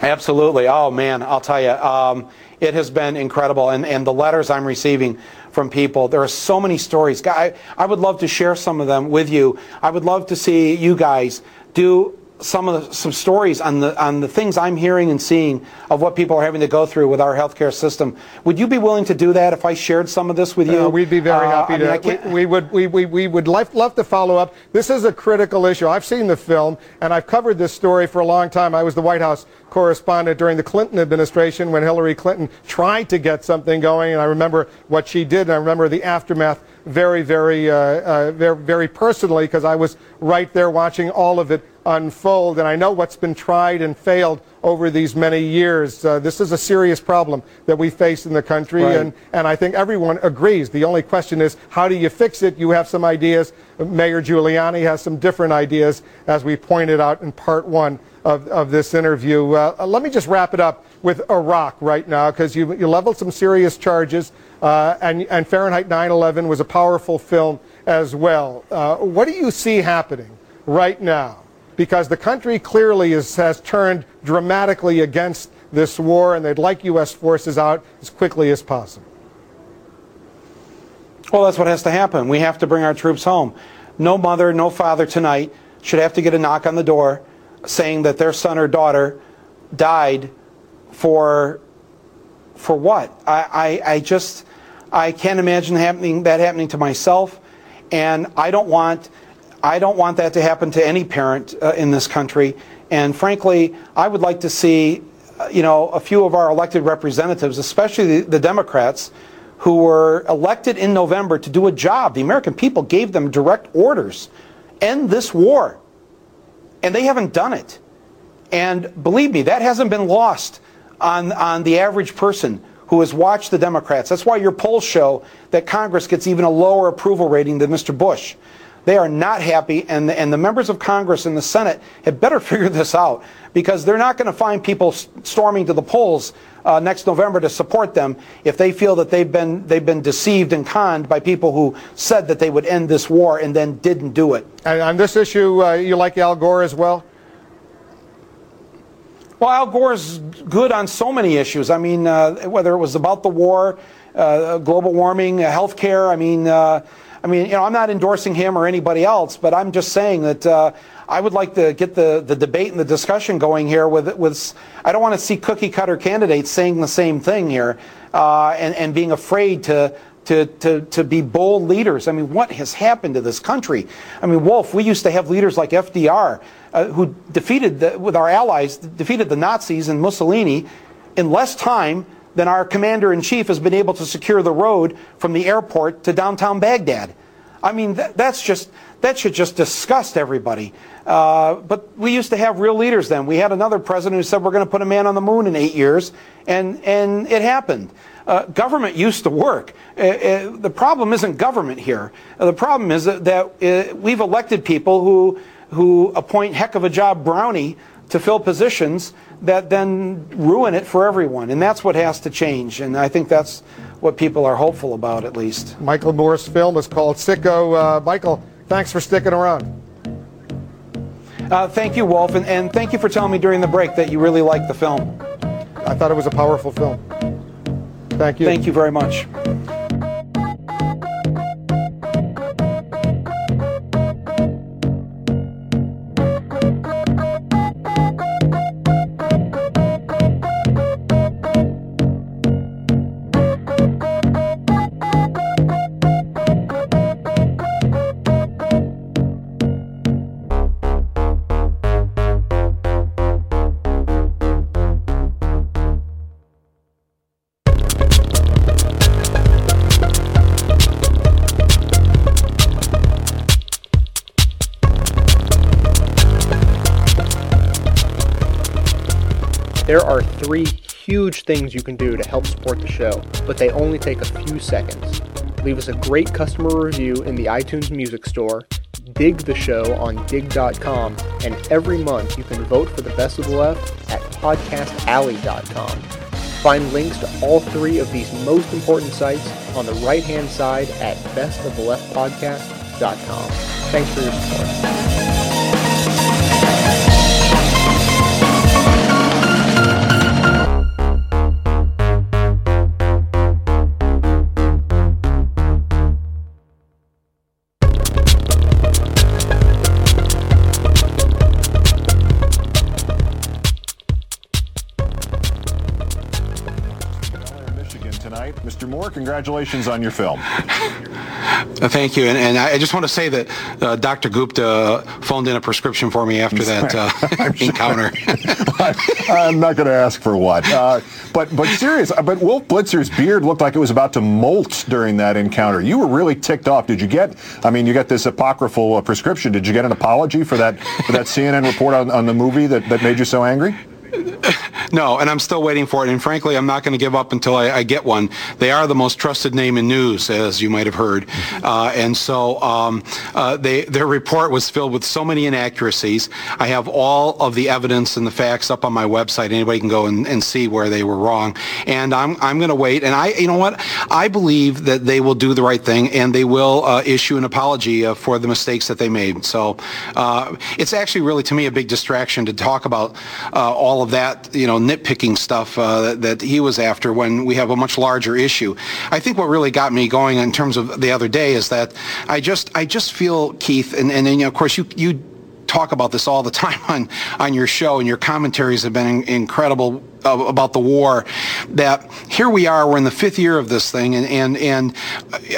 Absolutely. Oh man, I'll tell you, um, it has been incredible, and and the letters I'm receiving from people. There are so many stories. I, I would love to share some of them with you. I would love to see you guys do some of the, some stories on the on the things I'm hearing and seeing of what people are having to go through with our healthcare system. Would you be willing to do that if I shared some of this with you? Uh, we'd be very Uh, happy I mean, I to. we, we would. We, we, we would love, love to follow up. This is a critical issue. I've seen the film and I've covered this story for a long time. I was the White House correspondent during the Clinton administration when Hillary Clinton tried to get something going, and I remember what she did. And I remember the aftermath very, very, uh, uh, very, very personally because I was right there watching all of it unfold, and I know what's been tried and failed over these many years. Uh, this is a serious problem that we face in the country, Right. and, and I think everyone agrees. The only question is, how do you fix it? You have some ideas. Mayor Giuliani has some different ideas, as we pointed out in part one of, of this interview. Uh, let me just wrap it up with Iraq right now, because you, you leveled some serious charges, uh, and, and Fahrenheit 9/11 was a powerful film as well. Uh, what do you see happening right now? Because the country clearly is, has turned dramatically against this war, and they'd like U.S. forces out as quickly as possible. Well, that's what has to happen. We have to bring our troops home. No mother, no father tonight should have to get a knock on the door saying that their son or daughter died for for what? I, I, I just I can't imagine happening that happening to myself, and I don't want I don't want that to happen to any parent uh, in this country. And frankly, I would like to see uh, you know a few of our elected representatives, especially the, the Democrats, who were elected in November to do a job. The American people gave them direct orders: end this war, and they haven't done it. And believe me, that hasn't been lost on, on the average person who has watched the Democrats. That's why your polls show that Congress gets even a lower approval rating than Mr. Bush. They are not happy, and the, and the members of Congress and the Senate had better figure this out because they're not going to find people storming to the polls uh, next November to support them if they feel that they've been they've been deceived and conned by people who said that they would end this war and then didn't do it. And on this issue, uh, you like Al Gore as well? Well, Al Gore's good on so many issues. I mean, uh, whether it was about the war, uh, global warming, uh, healthcare. I mean, uh, I mean, you know, I'm not endorsing him or anybody else, but I'm just saying that uh, I would like to get the, the debate and the discussion going here. With with, I don't want to see cookie cutter candidates saying the same thing here, uh, and and being afraid to. To, to, to be bold leaders. I mean, what has happened to this country? I mean, Wolf, we used to have leaders like FDR uh, who defeated, the, with our allies, defeated the Nazis and Mussolini in less time than our commander in chief has been able to secure the road from the airport to downtown Baghdad. I mean, that, that's just, that should just disgust everybody. Uh, but we used to have real leaders then. We had another president who said we're going to put a man on the moon in eight years, and, and it happened. Uh, government used to work. Uh, uh, the problem isn't government here. Uh, the problem is that, that uh, we've elected people who, who appoint heck of a job brownie to fill positions that then ruin it for everyone. And that's what has to change. And I think that's what people are hopeful about, at least. Michael Moore's film is called Sicko. Uh, Michael, thanks for sticking around. Uh, thank you, Wolf, and, and thank you for telling me during the break that you really liked the film. I thought it was a powerful film. Thank you. Thank you very much. Things you can do to help support the show, but they only take a few seconds. Leave us a great customer review in the iTunes Music Store, dig the show on digg.com, and every month you can vote for the best of the left at podcastalley.com. Find links to all three of these most important sites on the right hand side at bestoftheleftpodcast.com. Thanks for your support. Moore, congratulations on your film. Uh, Thank you, and, and I just want to say that uh, Dr. Gupta phoned in a prescription for me after that uh, encounter. I'm not going to ask for what, uh, but but serious. uh, But Wolf Blitzer's beard looked like it was about to molt during that encounter. You were really ticked off. Did you get? I mean, you got this apocryphal uh, prescription. Did you get an apology for that for that CNN report on, on the movie that, that made you so angry? No, and I'm still waiting for it. And frankly, I'm not going to give up until I, I get one. They are the most trusted name in news, as you might have heard. Uh, and so um, uh, they, their report was filled with so many inaccuracies. I have all of the evidence and the facts up on my website. Anybody can go and, and see where they were wrong. And I'm, I'm going to wait. And I, you know what? I believe that they will do the right thing and they will uh, issue an apology uh, for the mistakes that they made. So uh, it's actually really, to me, a big distraction to talk about uh, all of that, you know, nitpicking stuff uh, that, that he was after when we have a much larger issue. I think what really got me going in terms of the other day is that I just, I just feel, Keith, and, and then, you know, of course, you, you talk about this all the time on, on your show, and your commentaries have been in, incredible uh, about the war. That here we are, we're in the fifth year of this thing, and and and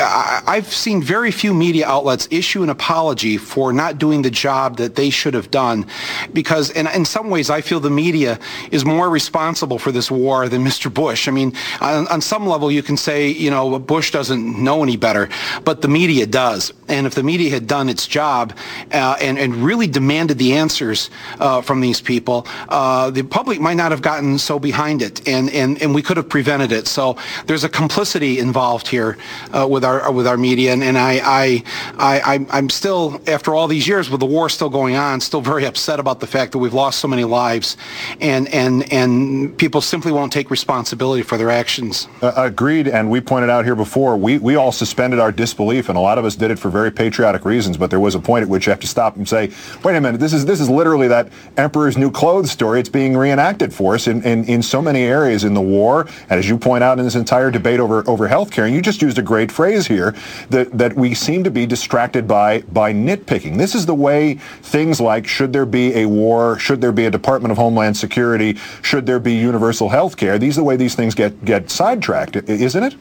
I've seen very few media outlets issue an apology for not doing the job that they should have done, because in, in some ways I feel the media is more responsible for this war than Mr. Bush. I mean, on, on some level you can say you know Bush doesn't know any better, but the media does, and if the media had done its job uh, and and really demanded the answers uh, from these people, uh, the public might not have gotten so behind it, and, and, and we could have prevented it. So there's a complicity involved here uh, with our with our media, and, and I, I I I'm- still after all these years with the war still going on, still very upset about the fact that we've lost so many lives, and and and people simply won't take responsibility for their actions. Uh, agreed, and we pointed out here before, we, we all suspended our disbelief, and a lot of us did it for very patriotic reasons, but there was a point at which you have to stop and say, wait a minute, this is this is literally that Emperor's New Clothes story. It's being reenacted for us in, in, in so many areas in the war, and as you point out in this entire debate over, over health care, and you just used a great phrase here, that, that we seem to be distracted by, by nitpicking. This is the way things like should there be a war, should there be a Department of Homeland Security, should there be universal health care, these are the way these things get, get sidetracked, isn't it?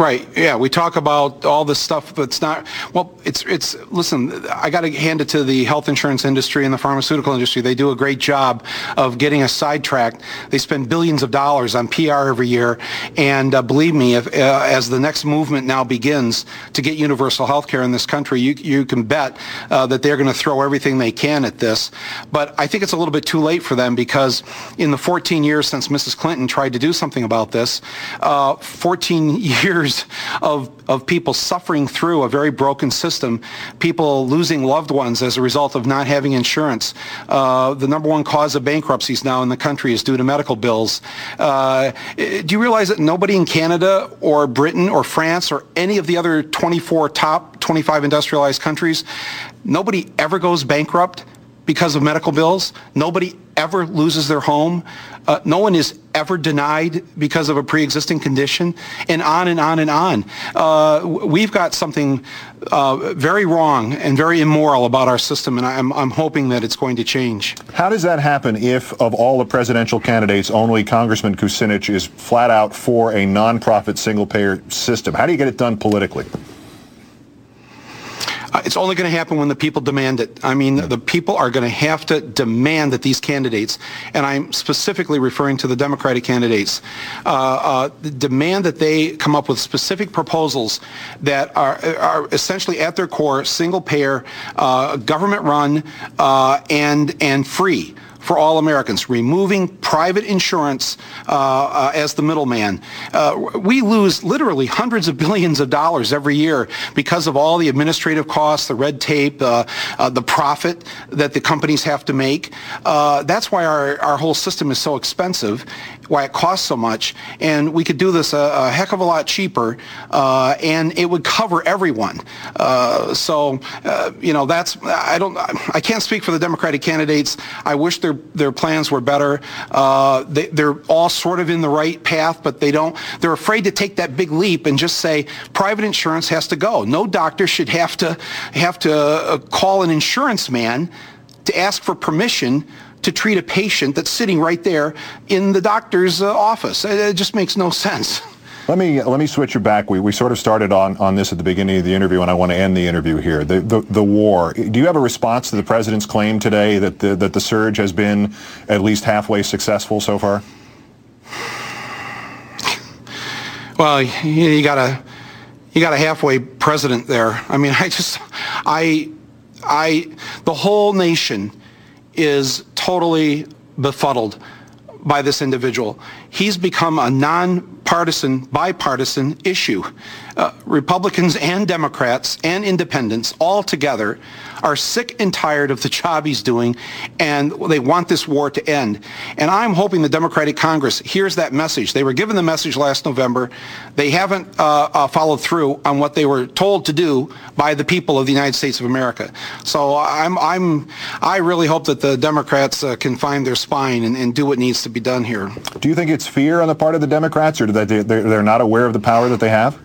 Right. Yeah. We talk about all this stuff that's not, well, it's, it's, listen, I got to hand it to the health insurance industry and the pharmaceutical industry. They do a great job of getting us sidetracked. They spend billions of dollars on PR every year. And uh, believe me, if, uh, as the next movement now begins to get universal health care in this country, you, you can bet uh, that they're going to throw everything they can at this. But I think it's a little bit too late for them because in the 14 years since Mrs. Clinton tried to do something about this, uh, 14 years of, of people suffering through a very broken system, people losing loved ones as a result of not having insurance. Uh, the number one cause of bankruptcies now in the country is due to medical bills. Uh, do you realize that nobody in Canada or Britain or France or any of the other 24 top 25 industrialized countries, nobody ever goes bankrupt because of medical bills. Nobody ever loses their home. Uh, no one is ever denied because of a pre-existing condition, and on and on and on. Uh, we've got something uh, very wrong and very immoral about our system, and I'm, I'm hoping that it's going to change. How does that happen if, of all the presidential candidates, only Congressman Kucinich is flat out for a nonprofit single-payer system? How do you get it done politically? Uh, It's only going to happen when the people demand it. I mean, the people are going to have to demand that these candidates, and I'm specifically referring to the Democratic candidates, uh, uh, demand that they come up with specific proposals that are, are essentially at their core single payer, uh, government run, uh, and, and free for all Americans, removing private insurance uh, uh, as the middleman. Uh, we lose literally hundreds of billions of dollars every year because of all the administrative costs, the red tape, uh, uh, the profit that the companies have to make. That's why our, our whole system is so expensive, why it costs so much, and we could do this a, a heck of a lot cheaper, uh, and it would cover everyone. Uh, so, uh, you know, that's I don't I can't speak for the Democratic candidates. I wish their their plans were better. Uh, they, they're all sort of in the right path, but they don't. They're afraid to take that big leap and just say private insurance has to go. No doctor should have to have to uh, call an insurance man to ask for permission to treat a patient that's sitting right there in the doctor's uh, office. It, it just makes no sense. Let me let me switch you back. We, we sort of started on, on this at the beginning of the interview, and I want to end the interview here. The, the the war. Do you have a response to the president's claim today that the, that the surge has been at least halfway successful so far? Well, you, you got a you got a halfway president there. I mean, I just I I the whole nation is totally befuddled by this individual. He's become a nonpartisan, bipartisan issue. Uh, Republicans and Democrats and independents all together are sick and tired of the job he's doing, and they want this war to end. And I'm hoping the Democratic Congress hears that message. They were given the message last November. They haven't uh, uh, followed through on what they were told to do by the people of the United States of America. So I'm, I'm, I really hope that the Democrats uh, can find their spine and, and do what needs to be done here. Do you think it's fear on the part of the Democrats, or that they, they're, they're not aware of the power that they have?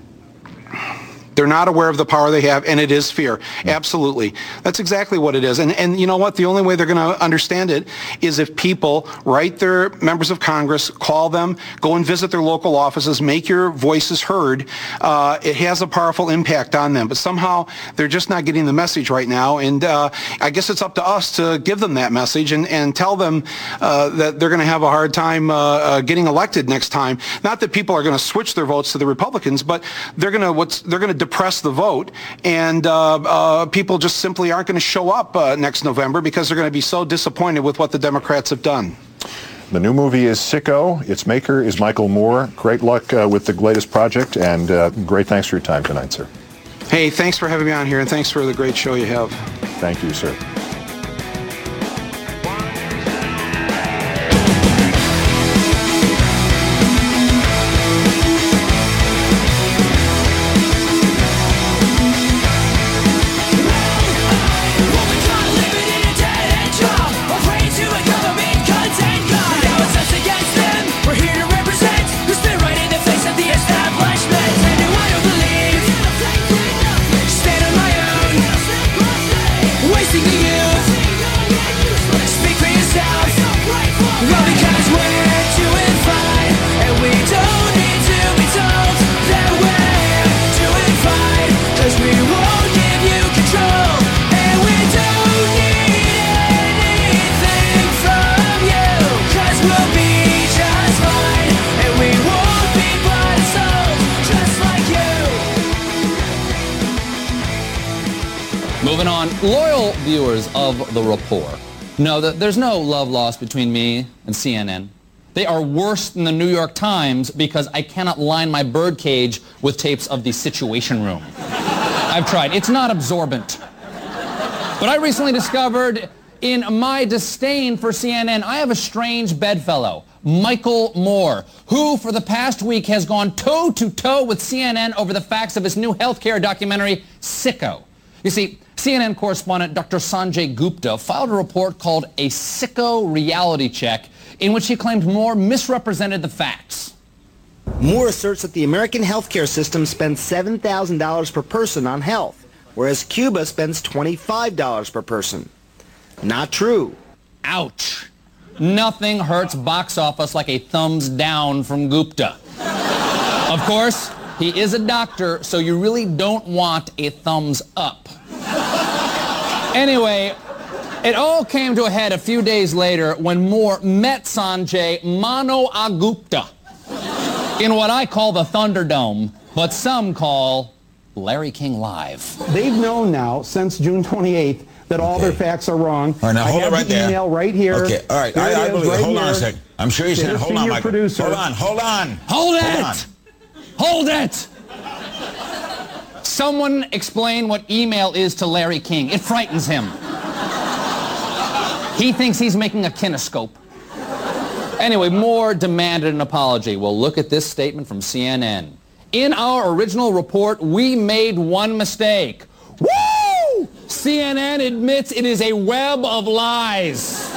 They're not aware of the power they have, and it is fear. Absolutely. That's exactly what it is. And, and you know what? The only way they're going to understand it is if people write their members of Congress, call them, go and visit their local offices, make your voices heard. Uh, it has a powerful impact on them. But somehow they're just not getting the message right now. And uh, I guess it's up to us to give them that message and, and tell them uh, that they're going to have a hard time uh, uh, getting elected next time. Not that people are going to switch their votes to the Republicans, but they're going to what's they're going to depress the vote, and uh, uh, people just simply aren't going to show up uh, next November because they're going to be so disappointed with what the Democrats have done. The new movie is Sicko. Its maker is Michael Moore. Great luck uh, with the latest project, and uh, great thanks for your time tonight, sir. Hey, thanks for having me on here, and thanks for the great show you have. Thank you, sir. Know that there's no love lost between me and CNN. They are worse than the New York Times because I cannot line my birdcage with tapes of the Situation Room. I've tried. It's not absorbent. But I recently discovered in my disdain for CNN, I have a strange bedfellow, Michael Moore, who for the past week has gone toe to toe with CNN over the facts of his new healthcare documentary, Sicko. You see, CNN correspondent Dr. Sanjay Gupta filed a report called A Sicko Reality Check in which he claimed Moore misrepresented the facts. Moore asserts that the American healthcare system spends $7,000 per person on health, whereas Cuba spends $25 per person. Not true. Ouch. Nothing hurts box office like a thumbs down from Gupta. of course, he is a doctor, so you really don't want a thumbs up. Anyway, it all came to a head a few days later when Moore met Sanjay mano a Gupta in what I call the Thunderdome, but some call Larry King Live. They've known now since June 28th that all their facts are wrong. All right, now I hold have it right the there. email right here. Okay, all right. Here I, I believe. right hold on a here. second. I'm sure you To said, hold on, senior Michael. producer. Hold on, hold on. Hold it! on. Hold it! Someone explain what email is to Larry King. It frightens him. He thinks he's making a kinescope. Anyway, Moore demanded an apology. Well, look at this statement from CNN. In our original report, we made one mistake. Woo! CNN admits it is a web of lies.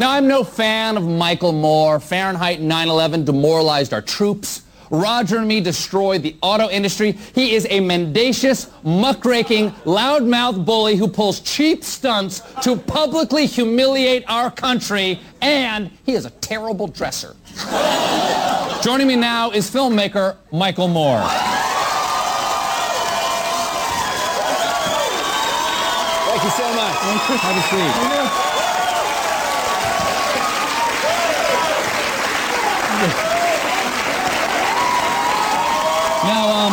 Now, I'm no fan of Michael Moore. Fahrenheit 9-11 demoralized our troops. Roger and me destroyed the auto industry. He is a mendacious, muckraking, loudmouth bully who pulls cheap stunts to publicly humiliate our country, and he is a terrible dresser. Joining me now is filmmaker Michael Moore. Thank you so much. Have a seat. Now, um,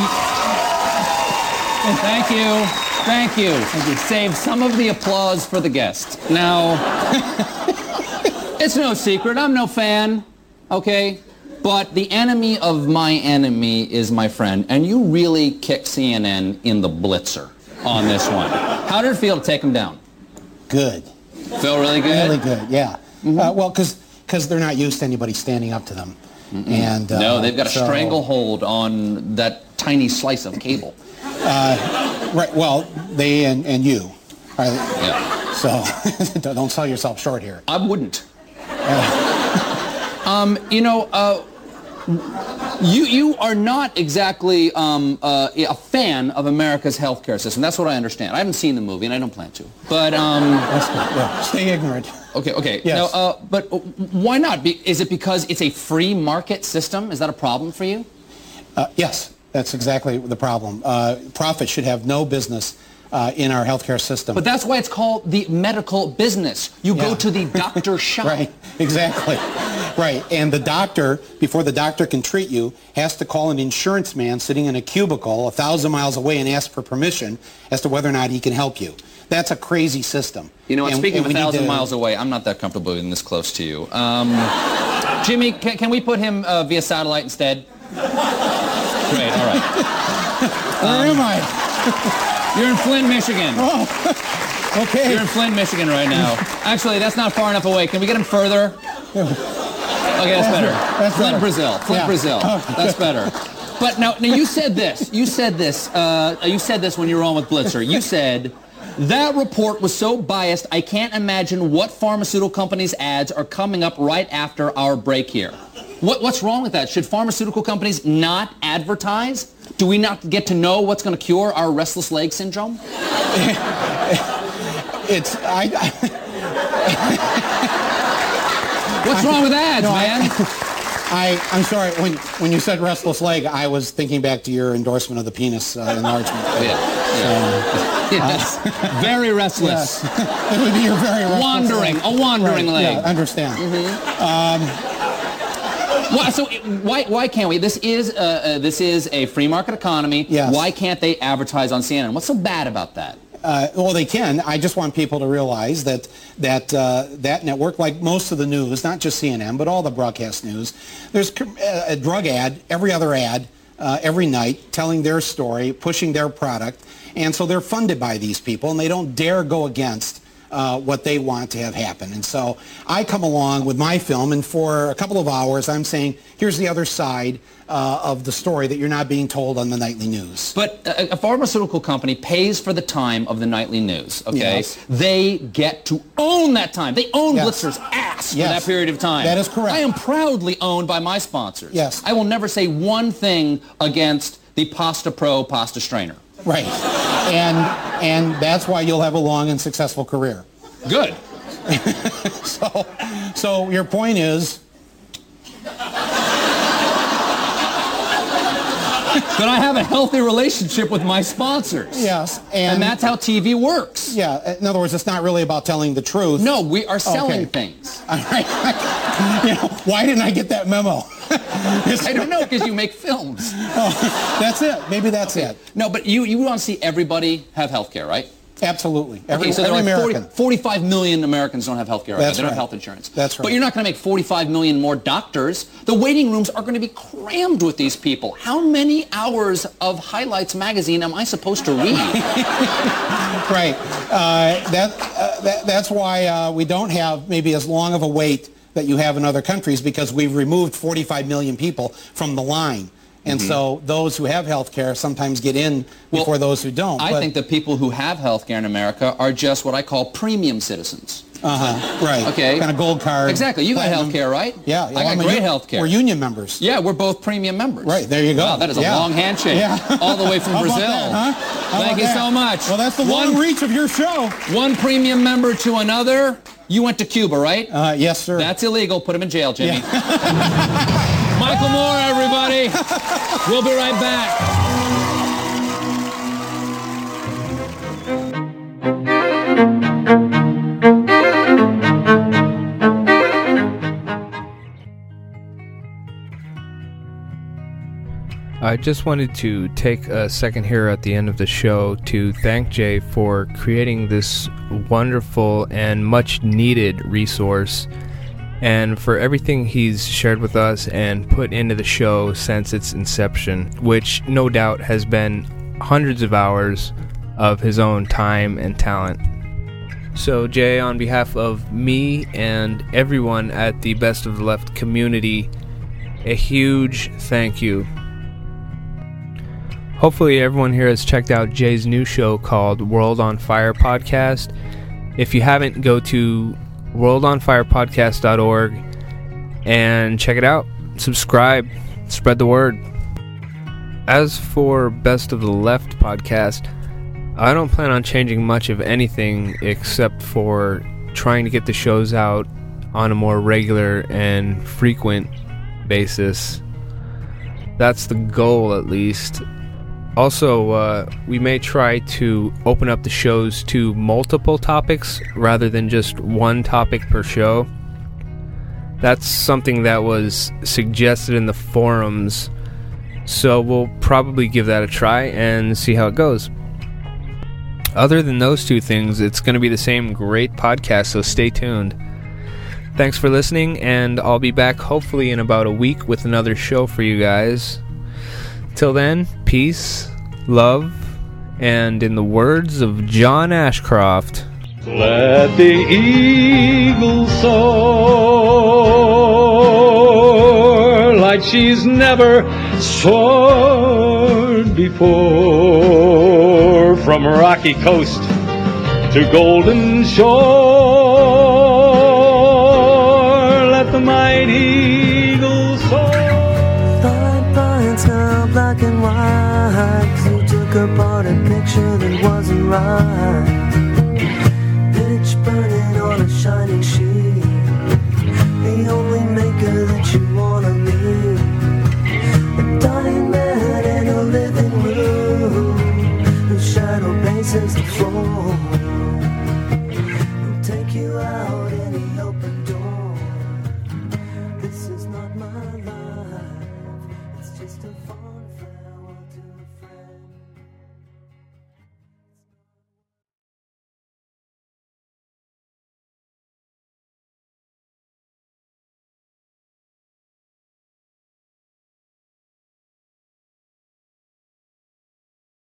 thank you, thank you. Thank you. Save some of the applause for the guest. Now, it's no secret, I'm no fan, okay? But the enemy of my enemy is my friend, and you really kicked CNN in the blitzer on this one. How did it feel to take him down? Good. Feel really good? Really good, yeah. Uh, well, because they're not used to anybody standing up to them. And uh, no, they've got a so- stranglehold on that tiny slice of cable. Uh, right. Well, they and, and you. Are, Yeah. So don't sell yourself short here. I wouldn't. Um, you know, uh, you you are not exactly um, uh, a fan of America's healthcare system. That's what I understand. I haven't seen the movie, and I don't plan to. But um, yeah, stay ignorant. Okay, okay. Yes. Now, uh, but uh, why not? Be, is it because it's a free market system? Is that a problem for you? Uh, yes, that's exactly the problem. Uh, profit should have no business uh, in our healthcare system. But that's why it's called the medical business. You go to the doctor shop. Right, exactly. Right, and the doctor, before the doctor can treat you, has to call an insurance man sitting in a cubicle a thousand miles away and ask for permission as to whether or not he can help you. That's a crazy system. You know what? And- Speaking and of a thousand to- miles away, I'm not that comfortable being this close to you. Um, Jimmy, can, can we put him uh, via satellite instead? Great. All right. Where am I? You're in Flint, Michigan. Oh, okay. You're in Flint, Michigan right now. Actually, that's not far enough away. Can we get him further? Okay, that's better. That's Flint, better. Brazil. Flint, Yeah. Brazil. That's better. But now, now you said this. You said this. Uh, you said this when you were on with Blitzer. You said that report was so biased. I can't imagine what pharmaceutical companies' ads are coming up right after our break here. What, what's wrong with that? Should pharmaceutical companies not advertise? Do we not get to know what's going to cure our restless leg syndrome? It's I. I What's wrong with ads, No, I- man? I, I'm sorry. When when you said restless leg, I was thinking back to your endorsement of the penis uh, enlargement. Yeah. yes. Very restless. Yes. it would be your very restless Wandering, leg. a wandering Right, leg. Yeah, understand. Um, Why, so why, why can't we? This is uh, uh, this is a free market economy. Yes. Why can't they advertise on CNN? What's so bad about that? Uh, well, they can. I just want people to realize that that uh, that network, like most of the news, not just CNN, but all the broadcast news, there's uh, a drug ad, every other ad, uh, every night, telling their story, pushing their product, and so they're funded by these people, and they don't dare go against. Uh, what they want to have happen. And so I come along with my film, and for a couple of hours, I'm saying, here's the other side uh, of the story that you're not being told on the nightly news. But a, a pharmaceutical company pays for the time of the nightly news. Okay, Yes. they get to own that time. They own Yes. Blitzer's ass for that period of time. That is correct. I am proudly owned by my sponsors. Yes. I will never say one thing against the Pasta Pro pasta strainer. Right. And and that's why you'll have a long and successful career. Good. so so your point is that I have a healthy relationship with my sponsors. Yes, and, that's how TV works. Yeah, in other words, it's not really about telling the truth. No, we are selling Okay. things. All right. You know, why didn't I get that memo? I don't know because you make films. Oh, that's it. Maybe that's it. No, but you you want to see everybody have health care, right? Absolutely. Every, okay, so every like 40, 45 million Americans don't have health care. That's they don't right. have health insurance. That's right. But you're not going to make 45 million more doctors. The waiting rooms are going to be crammed with these people. How many hours of Highlights magazine am I supposed to read? right. Uh, that, uh, that, that's why uh, we don't have maybe as long of a wait that you have in other countries because we've removed 45 million people from the line. And Mhm. so those who have health care sometimes get in before those who don't. I But- think the people who have health care in America are just what I call premium citizens. Uh-huh, right. Okay. Kind of gold card. Exactly. You got health care, right? Yeah. I got great health care. We're union members. Yeah, we're both premium members. Right, there you go. Wow, that is a Yeah. long handshake. Yeah. All the way from Brazil. that, huh? Thank you that? so much. Well, that's the long reach of your show. One premium member to another. You went to Cuba, right? Uh, yes, sir. That's illegal. Put him in jail, Jimmy. Michael Moore, everybody. We'll be right back. I just wanted to take a second here at the end of the show to thank Jay for creating this wonderful and much needed resource and for everything he's shared with us and put into the show since its inception, which no doubt has been hundreds of hours of his own time and talent. So, Jay, on behalf of me and everyone at the Best of the Left community, a huge thank you. Hopefully, everyone here has checked out Jay's new show called World on Fire Podcast. If you haven't, go to worldonfirepodcast.org and check it out. Subscribe, spread the word. As for Best of the Left podcast, I don't plan on changing much of anything except for trying to get the shows out on a more regular and frequent basis. That's the goal, at least. Also, uh, we may try to open up the shows to multiple topics rather than just one topic per show. That's something that was suggested in the forums, so we'll probably give that a try and see how it goes. Other than those two things, it's going to be the same great podcast, so stay tuned. Thanks for listening, and I'll be back hopefully in about a week with another show for you guys. Till then, peace, love, and in the words of John Ashcroft, Let the eagle soar like she's never soared before from rocky coast to golden shore.